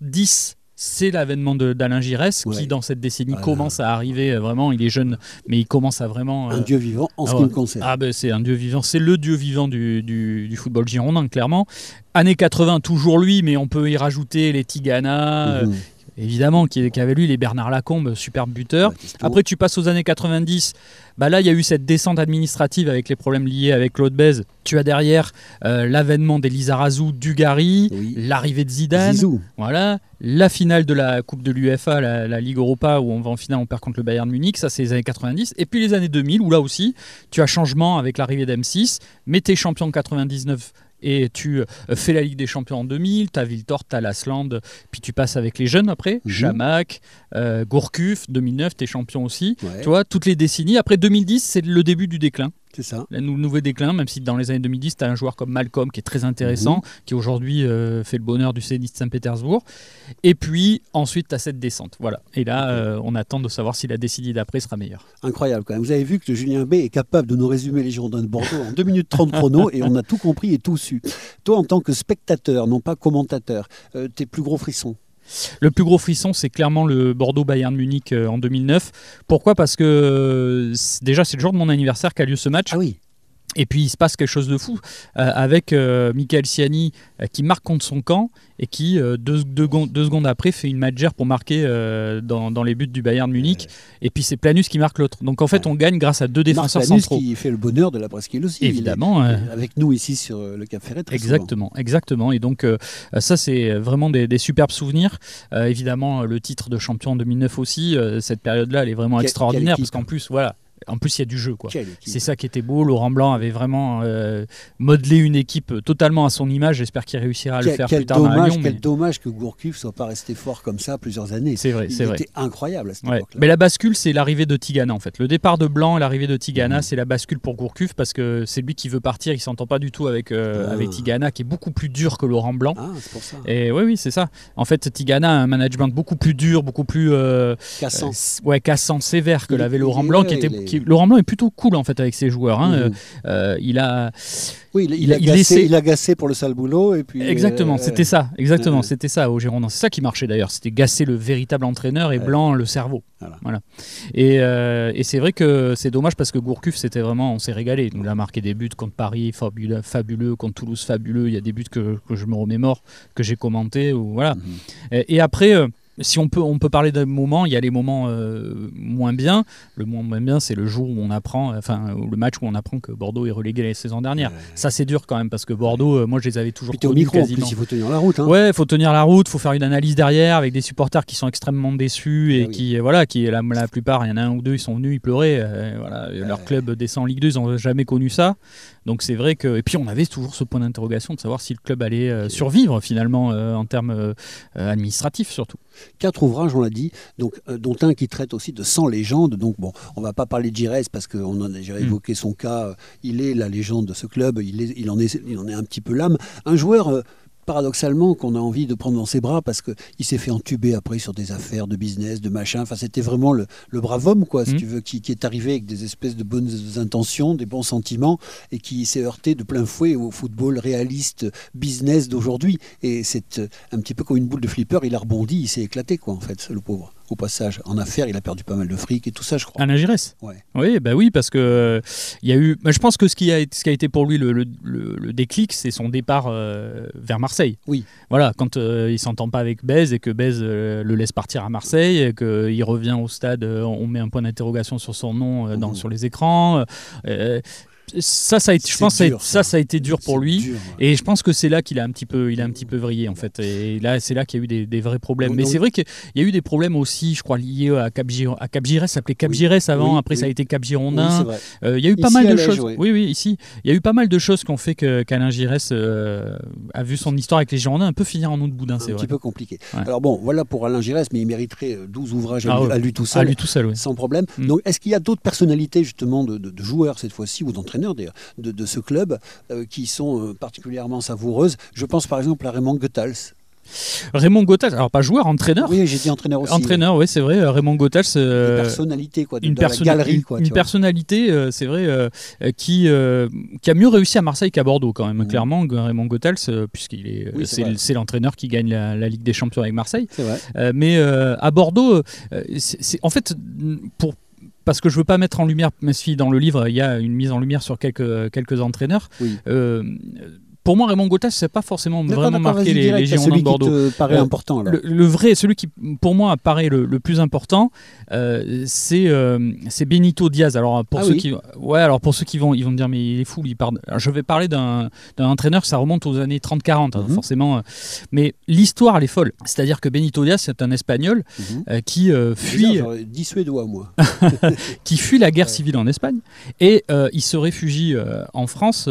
70. C'est l'avènement d'Alain Giresse Ouais. qui, dans cette décennie, Ah. commence à arriver euh, vraiment. Il est jeune, mais il commence à vraiment. Un euh, dieu vivant en ce ah qui ouais. me concerne. ah ben c'est un dieu vivant, c'est le dieu vivant du, du- du football girondin, clairement. Années 80, toujours lui, mais on peut y rajouter les Tigana, euh, Mhm. Évidemment, qui, qui avait lui, les Bernard Lacombe, superbe buteur. Après, tu passes aux années 90. Bah là, il y a eu cette descente administrative avec les problèmes liés avec Claude Bèze. Tu as derrière euh, l'avènement des Lizarazu, Dugarry, Oui. l'arrivée de Zidane. Zizou. Voilà, la finale de la Coupe de l'UEFA, la, la Ligue Europa, où on va en finale, on perd contre le Bayern Munich, ça c'est les années 90. Et puis les années 2000, où là aussi, tu as changement avec l'arrivée d'M6, mais t'es champion en 99 et tu euh, fais la Ligue des Champions en 2000, t'as Viltort, t'as Lasland, puis tu passes avec les jeunes après, Mhm. Chamac, euh, Gourcuff, 2009, t'es champion aussi. Ouais. Tu vois, toutes les décennies. Après 2010, c'est le début du déclin. C'est ça. Le nou- nouveau déclin, même si dans les années 2010, tu as un joueur comme Malcolm qui est très intéressant, qui aujourd'hui euh, fait le bonheur du Zénith Saint-Pétersbourg. Et puis ensuite, tu as cette descente. Voilà. Et là, euh, on attend de savoir si la décennie d'après sera meilleure. Incroyable quand même. Vous avez vu que Julien B est capable de nous résumer les Girondins de Bordeaux en 2 minutes 30 chrono et on a tout compris et tout su. Toi, en tant que spectateur, non pas commentateur, euh, tes plus gros frissons Le plus gros frisson, c'est clairement le Bordeaux-Bayern Munich euh, en 2009. Pourquoi? Parce que euh, déjà, c'est le jour de mon anniversaire qu'a lieu ce match. Ah oui, Et puis il se passe quelque chose de fou euh, avec euh, Michael Siani euh, qui marque contre son camp et qui euh, deux, deux gon- deux secondes après fait une matchère pour marquer dans, dans les buts du Bayern Munich. Et puis c'est Planus qui marque l'autre. Donc en fait on gagne grâce à deux Marc défenseurs Lanus centraux. qui fait le bonheur de la presqu'île aussi. Est- Évidemment. avec nous ici sur le Cap Ferret. souvent. Exactement, exactement. Et donc ça, c'est vraiment des, des superbes souvenirs. Évidemment, le titre de champion en 2009 aussi. cette période-là, elle est vraiment Quelle- extraordinaire quelle parce qu'en plus, voilà, en plus il y a du jeu, quoi. C'est ça qui était beau. Laurent Blanc avait vraiment euh, modelé une équipe totalement à son image. J'espère qu'il réussira à le faire plus tard dans dommage, Lyon. quel mais dommage que Gourcuff soit pas resté fort comme ça plusieurs années. C'est vrai, c'est vrai. était incroyable à cette Ouais. époque-là. Mais la bascule, c'est l'arrivée de Tigana en fait. Le départ de Blanc et l'arrivée de Tigana, Mhm. c'est la bascule pour Gourcuff parce que c'est lui qui veut partir. Il s'entend pas du tout avec, euh, Ah. avec Tigana, qui est beaucoup plus dur que Laurent Blanc. Ah, c'est pour ça. Et oui, oui, c'est ça. En fait, Tigana a un management beaucoup plus dur, beaucoup plus euh, Cassant. euh, ouais, cassant, sévère que l'avait Laurent Blanc, qui était. Qui- Laurent Blanc est plutôt cool en fait avec ses joueurs. hein. Euh, euh, il a Oui, il, il il- a il laissait- il a pour le sale boulot. Et puis, exactement, euh, c'était ça, exactement, ouais. c'était ça au Girondins. C'est ça qui marchait d'ailleurs. C'était gasser le véritable entraîneur et Ouais. Blanc le cerveau. Voilà. Et, euh, et c'est vrai que c'est dommage parce que Gourcuff, c'était vraiment, on s'est régalé. Il nous a marqué des buts contre Paris, fabuleux, fabuleux, contre Toulouse, fabuleux. Il y a des buts que, que je me remémore, que j'ai commentés. Ou voilà. Mhm. Et, et après, euh, si on peut, on peut parler d'un moment, il y a les moments euh, moins bien. Le moment moins bien, c'est le jour où on apprend, enfin, le match où on apprend que Bordeaux est relégué la saison dernière. Ouais. Ça, c'est dur quand même parce que Bordeaux, euh, moi, je les avais toujours Puis au micro, en quasiment. plus, il faut tenir la route. Hein. Ouais, faut tenir la route, faut faire une analyse derrière avec des supporters qui sont extrêmement déçus et Ah oui. qui, euh, voilà, qui la, la plupart, il y en a un ou deux, ils sont venus, ils pleuraient. euh, voilà, leur club descend en Ligue 2, ils n'ont jamais connu ça. Donc c'est vrai que, et puis on avait toujours ce point d'interrogation de savoir si le club allait euh, survivre finalement euh, en termes euh, administratifs surtout. Quatre ouvrages, on l'a dit, donc, dont un qui traite aussi de 100 légendes. Donc, bon, on va pas parler de Giresse parce qu'on en a déjà Mm. évoqué son cas. Il est la légende de ce club, il, est, il, en, est, il en est un petit peu l'âme. Un joueur. Paradoxalement qu'on a envie de prendre dans ses bras parce qu'il s'est fait entuber après sur des affaires de business, de machin. Enfin, c'était vraiment le, le brave homme, quoi, si Mhm. tu veux, qui, qui est arrivé avec des espèces de bonnes intentions, des bons sentiments et qui s'est heurté de plein fouet au football réaliste, business d'aujourd'hui. Et c'est euh, un petit peu comme une boule de flipper, il a rebondi, il s'est éclaté, quoi, en fait, le pauvre. Au passage, en affaires, il a perdu pas mal de fric et tout ça, je crois. Alain Giresse Ouais. Oui, bah oui, parce que euh, il y a eu. bah, je pense que ce qui a, ce qui a été pour lui le, le- le- le déclic, c'est son départ euh, vers Marseille. Oui. Voilà, quand euh, il s'entend pas avec Bez et que Bez euh, le laisse partir à Marseille, et qu'il revient au stade, on met un point d'interrogation sur son nom dans, sur les écrans. Euh, euh, ça, ça a été, je pense, dur, ça, ça. ça a été dur pour lui. dur, ouais. Et je pense que c'est là qu'il a un petit peu, il a un petit peu vrillé en fait. Et là, c'est là qu'il y a eu des, des vrais problèmes. Mais c'est vrai qu'il y a eu des problèmes aussi, je crois, liés à Cap à Cap. Ça s'appelait Cap Giresse avant. Oui, Après, ça a été Cap Girondin. Euh, Il y a eu pas Ici, mal à de choses. Oui, oui, ici, il y a eu pas mal de choses qui ont fait que qu'Alain Giresse euh, a vu son histoire avec les Girondins un peu finir en eau de boudin, Un c'est petit vrai. peu compliqué. Ouais. Alors bon, voilà pour Alain Giresse, mais il mériterait euh, 12 ouvrages à, Ah lui, à lui tout À seul. lui tout seul, oui. Sans problème. Mm. Donc, est-ce qu'il y a d'autres personnalités, justement, de, de- de joueurs cette fois-ci, ou d'entraîneurs d'ailleurs, de, de ce club, euh, qui sont euh, particulièrement savoureuses Je pense par exemple à Raymond Goethals. Raymond Gothals, alors pas joueur, entraîneur. Oui, j'ai dit entraîneur aussi. Entraîneur, oui, c'est vrai. euh, Raymond Gothals. Une personnalité, quoi, de, une, la galerie, quoi. une personnalité, euh, c'est vrai, euh, qui, qui a mieux réussi à Marseille qu'à Bordeaux quand même, clairement, Raymond Goethals, euh, puisqu'il est, Oui, c'est l'entraîneur qui gagne la, la Ligue des Champions avec Marseille. Vrai. Mais à Bordeaux, c'est- en fait, pour parce que je veux pas mettre en lumière, même si dans le livre il y a une mise en lumière sur quelques quelques entraîneurs. Oui. euh, pour moi, Raymond Gothas, c'est pas forcément vraiment marqué les, les Girondins de Bordeaux. qui te paraît Euh, important, alors. Le, le vrai, celui qui pour moi apparaît le, le plus important, euh, c'est euh, c'est Benito Diaz. Alors pour Ah ceux oui. qui, ouais, alors pour ceux qui vont, ils vont me dire mais il est fou, il parle. Alors, je vais parler d'un entraîneur, ça remonte aux années 30-40, hein, Mhm. forcément. Mais l'histoire, elle est folle. C'est-à-dire que Benito Diaz, c'est un Espagnol Mhm. qui fuit, Bizarre, j'aurais dit suédois, moi. qui fuit la guerre civile en Espagne et il se réfugie en France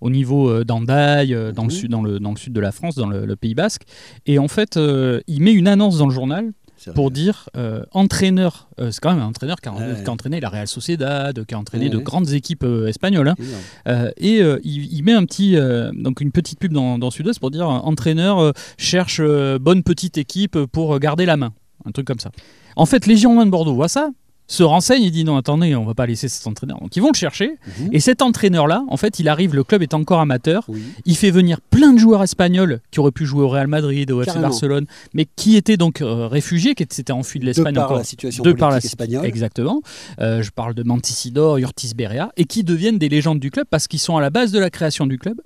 au niveau euh, d'Andaille, euh, dans, le sud, dans, le, dans le sud de la France, dans le, le Pays Basque. Et en fait, euh, il met une annonce dans le journal pour dire euh, entraîneur. euh, c'est quand même un entraîneur qui a, Ouais. qui a entraîné la Real Sociedad, qui a entraîné Ouais, de grandes équipes euh, espagnoles. hein. Et il, il met un petit, donc une petite pub dans, dans Sud-Ouest pour dire entraîneur cherche bonne petite équipe pour garder la main. Un truc comme ça. En fait, les Girondins de Bordeaux voient ça, se renseignent et disent non, attendez, on va pas laisser cet entraîneur. Donc ils vont le chercher. Mhm. Et cet entraîneur-là, en fait, il arrive, le club est encore amateur. Oui. Il fait venir plein de joueurs espagnols qui auraient pu jouer au Real Madrid, au FC. Barcelone, mais qui étaient donc euh, réfugiés, qui s'étaient enfuis de De l'Espagne par encore. la situation de par la espagnole. Exactement. Euh, je parle de Mantisidor, Urtis Berea, et qui deviennent des légendes du club parce qu'ils sont à la base de la création du club.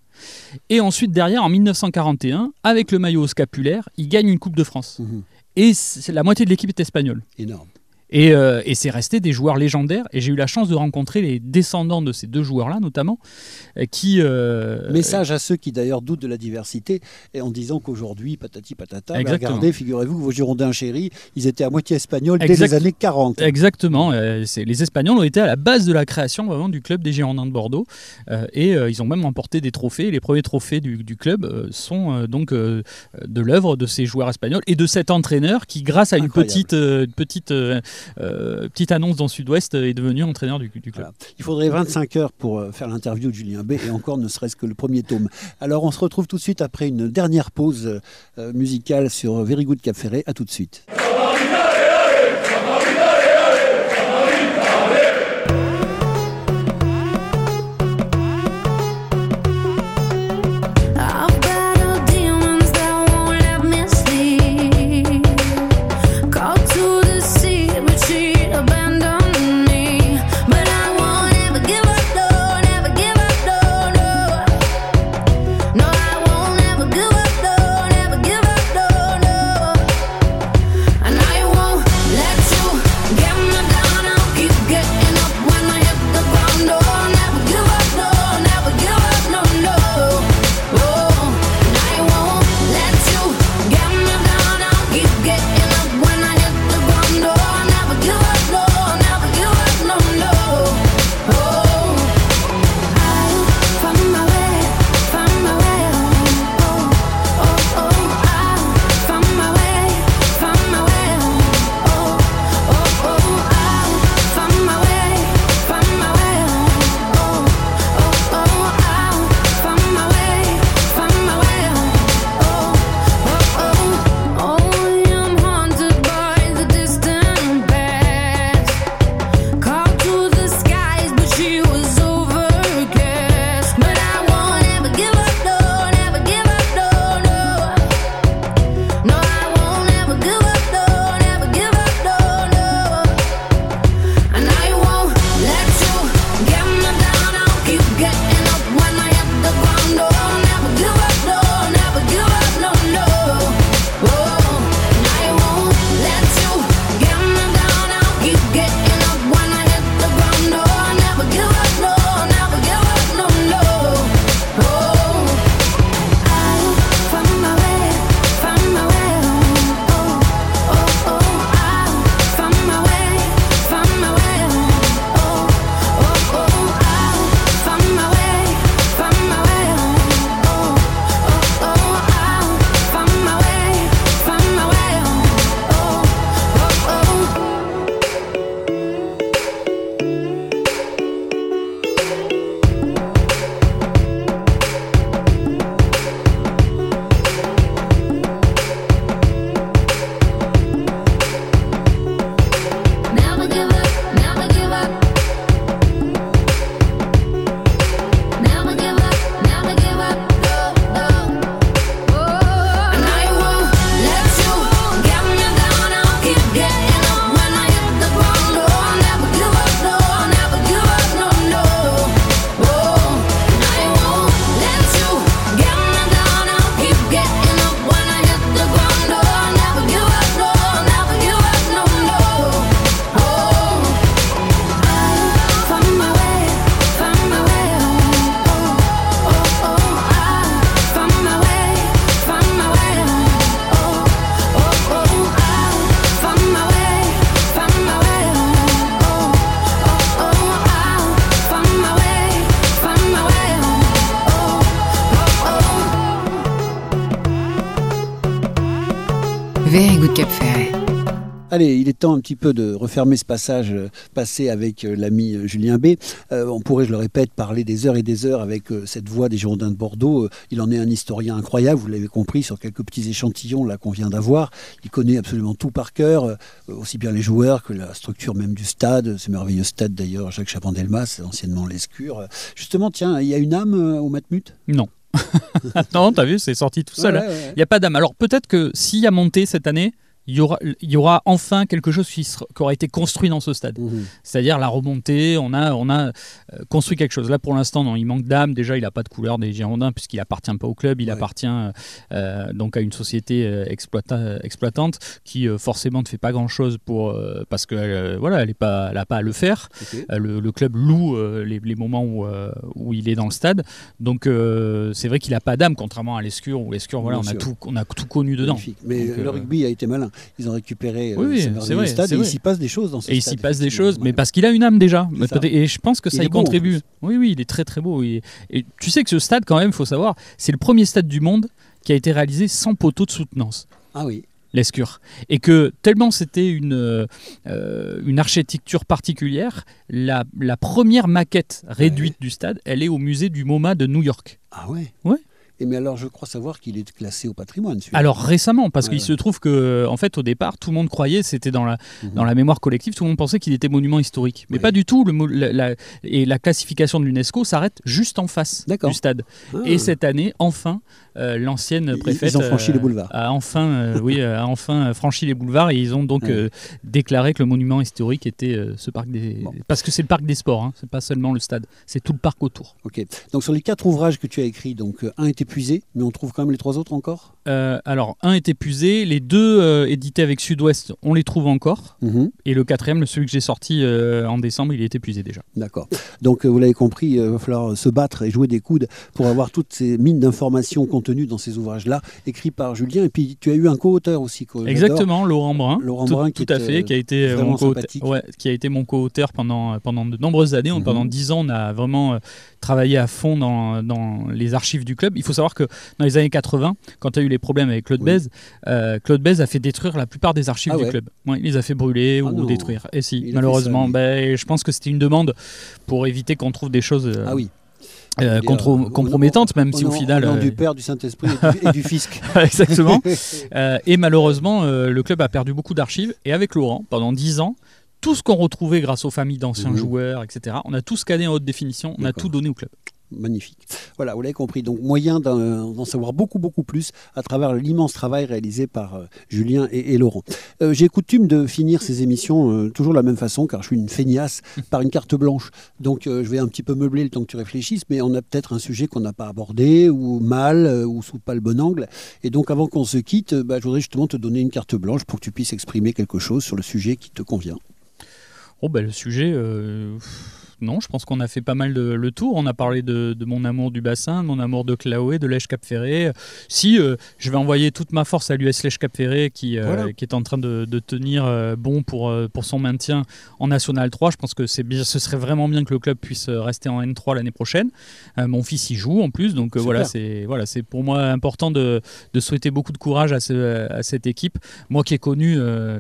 Et ensuite, derrière, en 1941, avec le maillot scapulaire, ils gagnent une Coupe de France. Mhm. Et la moitié de l'équipe est espagnole. Énorme. Et, euh, et c'est resté des joueurs légendaires. Et j'ai eu la chance de rencontrer les descendants de ces deux joueurs-là, notamment, euh, qui. euh, Message à ceux qui d'ailleurs doutent de la diversité et en disant qu'aujourd'hui, patati patata, Exactement. regardez, figurez-vous que vos Girondins chéris, ils étaient à moitié espagnols dès Exact. les années 40. Exactement. les Espagnols ont été à la base de la création vraiment du club des Girondins de Bordeaux. Et ils ont même remporté des trophées. Les premiers trophées du, du club sont donc de l'œuvre de ces joueurs espagnols et de cet entraîneur qui, grâce à une petite, une petite, petite annonce dans Sud-Ouest, est devenu entraîneur du, club. Il faudrait 25 heures pour euh, faire l'interview de Julien B et encore ne serait-ce que le premier tome. Alors on se retrouve tout de suite après une dernière pause euh, euh, musicale sur Very Good Cap Ferré. À tout de suite. Very Good Cap Ferret. Allez, il est temps un petit peu de refermer ce passage euh, passé avec euh, l'ami euh, Julien B. Euh, on pourrait, je le répète, parler des heures et des heures avec euh, cette voix des Girondins de Bordeaux. Euh, il en est un historien incroyable, vous l'avez compris, sur quelques petits échantillons là qu'on vient d'avoir. Il connaît absolument tout par cœur, euh, aussi bien les joueurs que la structure même du stade, ce merveilleux stade d'ailleurs, Jacques Chabandelmas, anciennement l'Escure. Justement, tiens, il y a une âme euh, au Matmut? Non. non, t'as vu, c'est sorti tout seul. hein. Ouais, ouais, ouais. Il n'y a pas d'âme. Alors peut-être que s'il y a monté cette année, il y aura, il y aura enfin quelque chose qui, sera- qui aura été construit dans ce stade. Mhm. C'est-à-dire la remontée, on a, on a euh, construit quelque chose. Là pour l'instant, non, il manque d'âme. Déjà, il n'a pas de couleur des Girondins puisqu'il appartient pas au club, il Ouais. appartient euh, euh, donc à une société exploita- exploitante qui euh, forcément ne fait pas grand-chose pour euh, parce que euh, voilà, elle n'a pas, elle a pas à le faire. Le, le club loue les, les moments où, où il est dans le stade. Donc c'est vrai qu'il n'a pas d'âme, contrairement à l'Escure, où l'Escure, voilà, on a, sûr. tout, on a tout connu dedans. Magnifique. Mais Donc, le rugby a été malin. Ils ont récupéré euh, Oui, ce c'est vrai, stade et il s'y passe des choses dans ce Et il stade, s'y passe des choses, mais parce qu'il a une âme déjà. Et je pense que Il ça y beau, contribue. Oui, oui, il est très très beau. Et, et tu sais que ce stade, quand même, il faut savoir, c'est le premier stade du monde qui a été réalisé sans poteau de soutenance. Ah oui. l'Escure. Et que tellement c'était une, euh, euh, une architecture particulière, la, la première maquette réduite du stade, elle est au musée du MoMA de New York. Ah ouais Ouais. Et mais alors, je crois savoir qu'il est classé au patrimoine. Alors récemment, parce Ouais, qu'il ouais. se trouve que, en fait, au départ, tout le monde croyait, c'était dans la, Mhm. dans la mémoire collective, tout le monde pensait qu'il était monument historique. Mais pas du tout. Le, mo- la, la- et la classification de l'UNESCO s'arrête juste en face du stade. Ah. Et cette année, enfin, euh, l'ancienne préfète ils ont franchi euh, les boulevards. a enfin, euh, oui, euh, a enfin euh, franchi les boulevards et ils ont donc euh, déclaré que le monument historique était euh, ce parc des. Bon. Parce que c'est le parc des sports, hein, c'est pas seulement le stade, c'est tout le parc autour. Ok. Donc sur les quatre ouvrages que tu as écrits, donc euh, un est épuisé, mais on trouve quand même les trois autres encore? Euh, alors, un est épuisé, les deux euh, édités avec Sud-Ouest, on les trouve encore. Mhm. Et le quatrième, le- celui que j'ai sorti euh, en décembre, il est épuisé déjà. D'accord. Donc vous l'avez compris, il va falloir se battre et jouer des coudes pour avoir toutes ces mines d'informations contenues dans ces ouvrages-là, écrits par Julien. Et puis tu as eu un co-auteur aussi. Exactement, Laurent Brun. Laurent tout, Brun qui tout à est, fait, qui a été mon co sympathique. ouais, qui a été mon co-auteur pendant pendant de nombreuses années. Mhm. Pendant dix ans, on a vraiment travaillé à fond dans, dans les archives du club. Il faut savoir que dans les années 80, quand tu as eu les problèmes avec Claude Oui. Bèze, euh, Claude Bèze a fait détruire la plupart des archives Ah du club. Ouais, il les a fait brûler Ah ou non. détruire. Et si, Il malheureusement, ça, ben, je pense que c'était une demande pour éviter qu'on trouve des choses euh, Ah oui. euh, euh, même si au final. euh, du Père, du Saint-Esprit et du, et du Fisc. Exactement. Et malheureusement, le club a perdu beaucoup d'archives. Et avec Laurent, pendant 10 ans, tout ce qu'on retrouvait grâce aux familles d'anciens Mhm. joueurs, etc., on a tout scanné en haute définition, on a tout donné au club. Magnifique. Voilà, vous l'avez compris. Donc, moyen d'en savoir beaucoup, beaucoup plus à travers l'immense travail réalisé par euh, Julien et, et Laurent. Euh, J'ai coutume de finir ces émissions euh, toujours de la même façon, car je suis une feignasse, par une carte blanche. Donc, je vais un petit peu meubler le temps que tu réfléchisses, mais on a peut-être un sujet qu'on n'a pas abordé, ou mal, ou sous pas le bon angle. Et donc, avant qu'on se quitte, bah, je voudrais justement te donner une carte blanche pour que tu puisses exprimer quelque chose sur le sujet qui te convient. Oh, ben, le sujet. Non, je pense qu'on a fait pas mal de, le tour. On a parlé de, de mon amour du bassin, de mon amour de Claoué, de l'Èche Cap Ferré. Si euh, je vais envoyer toute ma force à l'US Lèche Cap Ferré qui, euh, Voilà. qui est en train de, de tenir euh, bon pour, pour son maintien en National 3, je pense que c'est bien, ce serait vraiment bien que le club puisse rester en N3 l'année prochaine. Mon fils y joue en plus, donc voilà, c'est voilà, c'est pour moi important de, de souhaiter beaucoup de courage à, ce- à cette équipe. Moi qui ai connu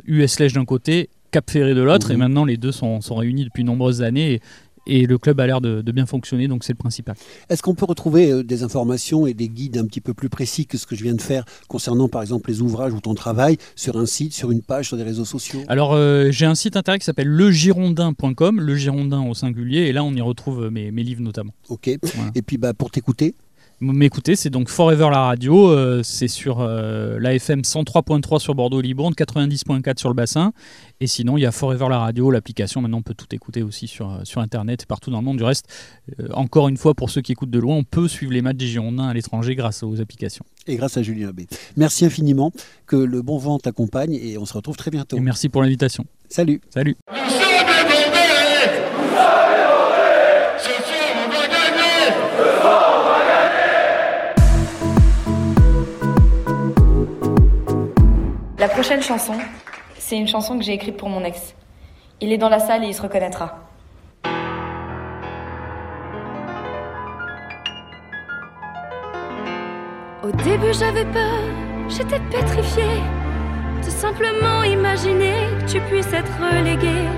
US Lèche d'un côté, Cap Ferré de l'autre, Mhm. et maintenant les deux sont, sont réunis depuis de nombreuses années. Et, et le club a l'air de, de bien fonctionner, donc c'est le principal. Est-ce qu'on peut retrouver euh, des informations et des guides un petit peu plus précis que ce que je viens de faire concernant par exemple les ouvrages ou ton travail sur un site, sur une page, sur des réseaux sociaux? Alors euh, j'ai un site internet qui s'appelle legirondin.com, le girondin au singulier, et là on y retrouve euh, mes, mes livres notamment. Ok. Voilà. Et puis bah, pour t'écouter, M'écouter, c'est donc Forever la radio, euh, c'est sur euh, la FM 103.3 sur Bordeaux-Libourne, 90.4 sur le bassin, et sinon il y a Forever la radio, l'application, maintenant on peut tout écouter aussi sur, euh, sur Internet et partout dans le monde. Du reste, euh, encore une fois, pour ceux qui écoutent de loin, on peut suivre les matchs des Girondins à l'étranger grâce aux applications. et grâce à Julien B. Merci infiniment, que le bon vent t'accompagne et on se retrouve très bientôt. Et merci pour l'invitation. Salut Salut prochaine chanson, c'est une chanson que j'ai écrite pour mon ex. Il est dans la salle et il se reconnaîtra. Au début j'avais peur, j'étais pétrifiée de simplement imaginer que tu puisses être relégué.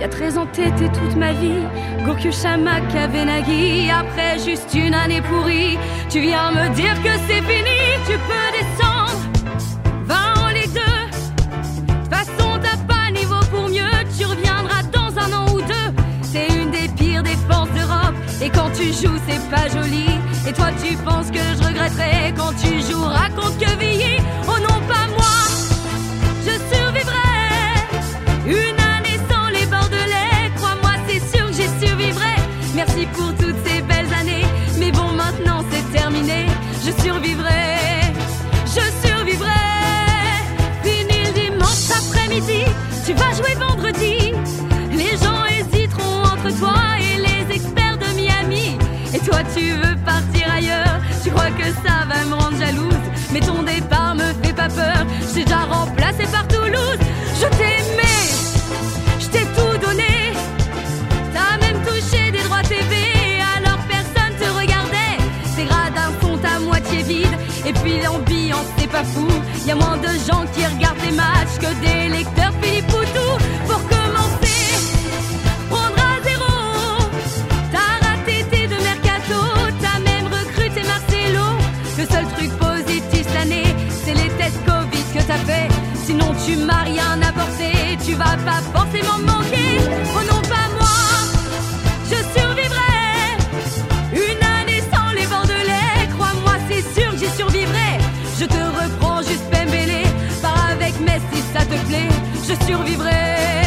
Y a 13 ans, t'étais toute ma vie. Goku Shamak Kavenagi. Après juste une année pourrie, tu viens me dire que c'est fini. Tu peux descendre, Et quand tu joues, c'est pas joli. Et toi, tu penses que je regretterai quand tu joueras contre Quevilly. Oh non, pas moi. Je survivrai une année sans les Bordelais. Crois-moi, c'est sûr que j'y survivrai. Merci pour toutes ces belles années. Mais bon, maintenant c'est terminé. Je survivrai. Tu veux partir ailleurs. Tu crois que ça va me rendre jalouse. Mais ton départ me fait pas peur. Je t'ai déjà remplacé par Toulouse. Je t'ai aimé. Je t'ai tout donné. T'as même touché des droits TV. Alors personne te regardait. Tes gradins sont à moitié vides. Et puis l'ambiance, c'est pas fou. Y a moins de gens qui regardent les matchs que des lecteurs Philippe forcément me manquer. Oh non, pas moi. Je survivrai. Une année sans les Bordelais. Crois-moi, c'est sûr que j'y survivrai. Je te reprends juste Pembele. Pars avec Messi, ça te plaît. Je survivrai.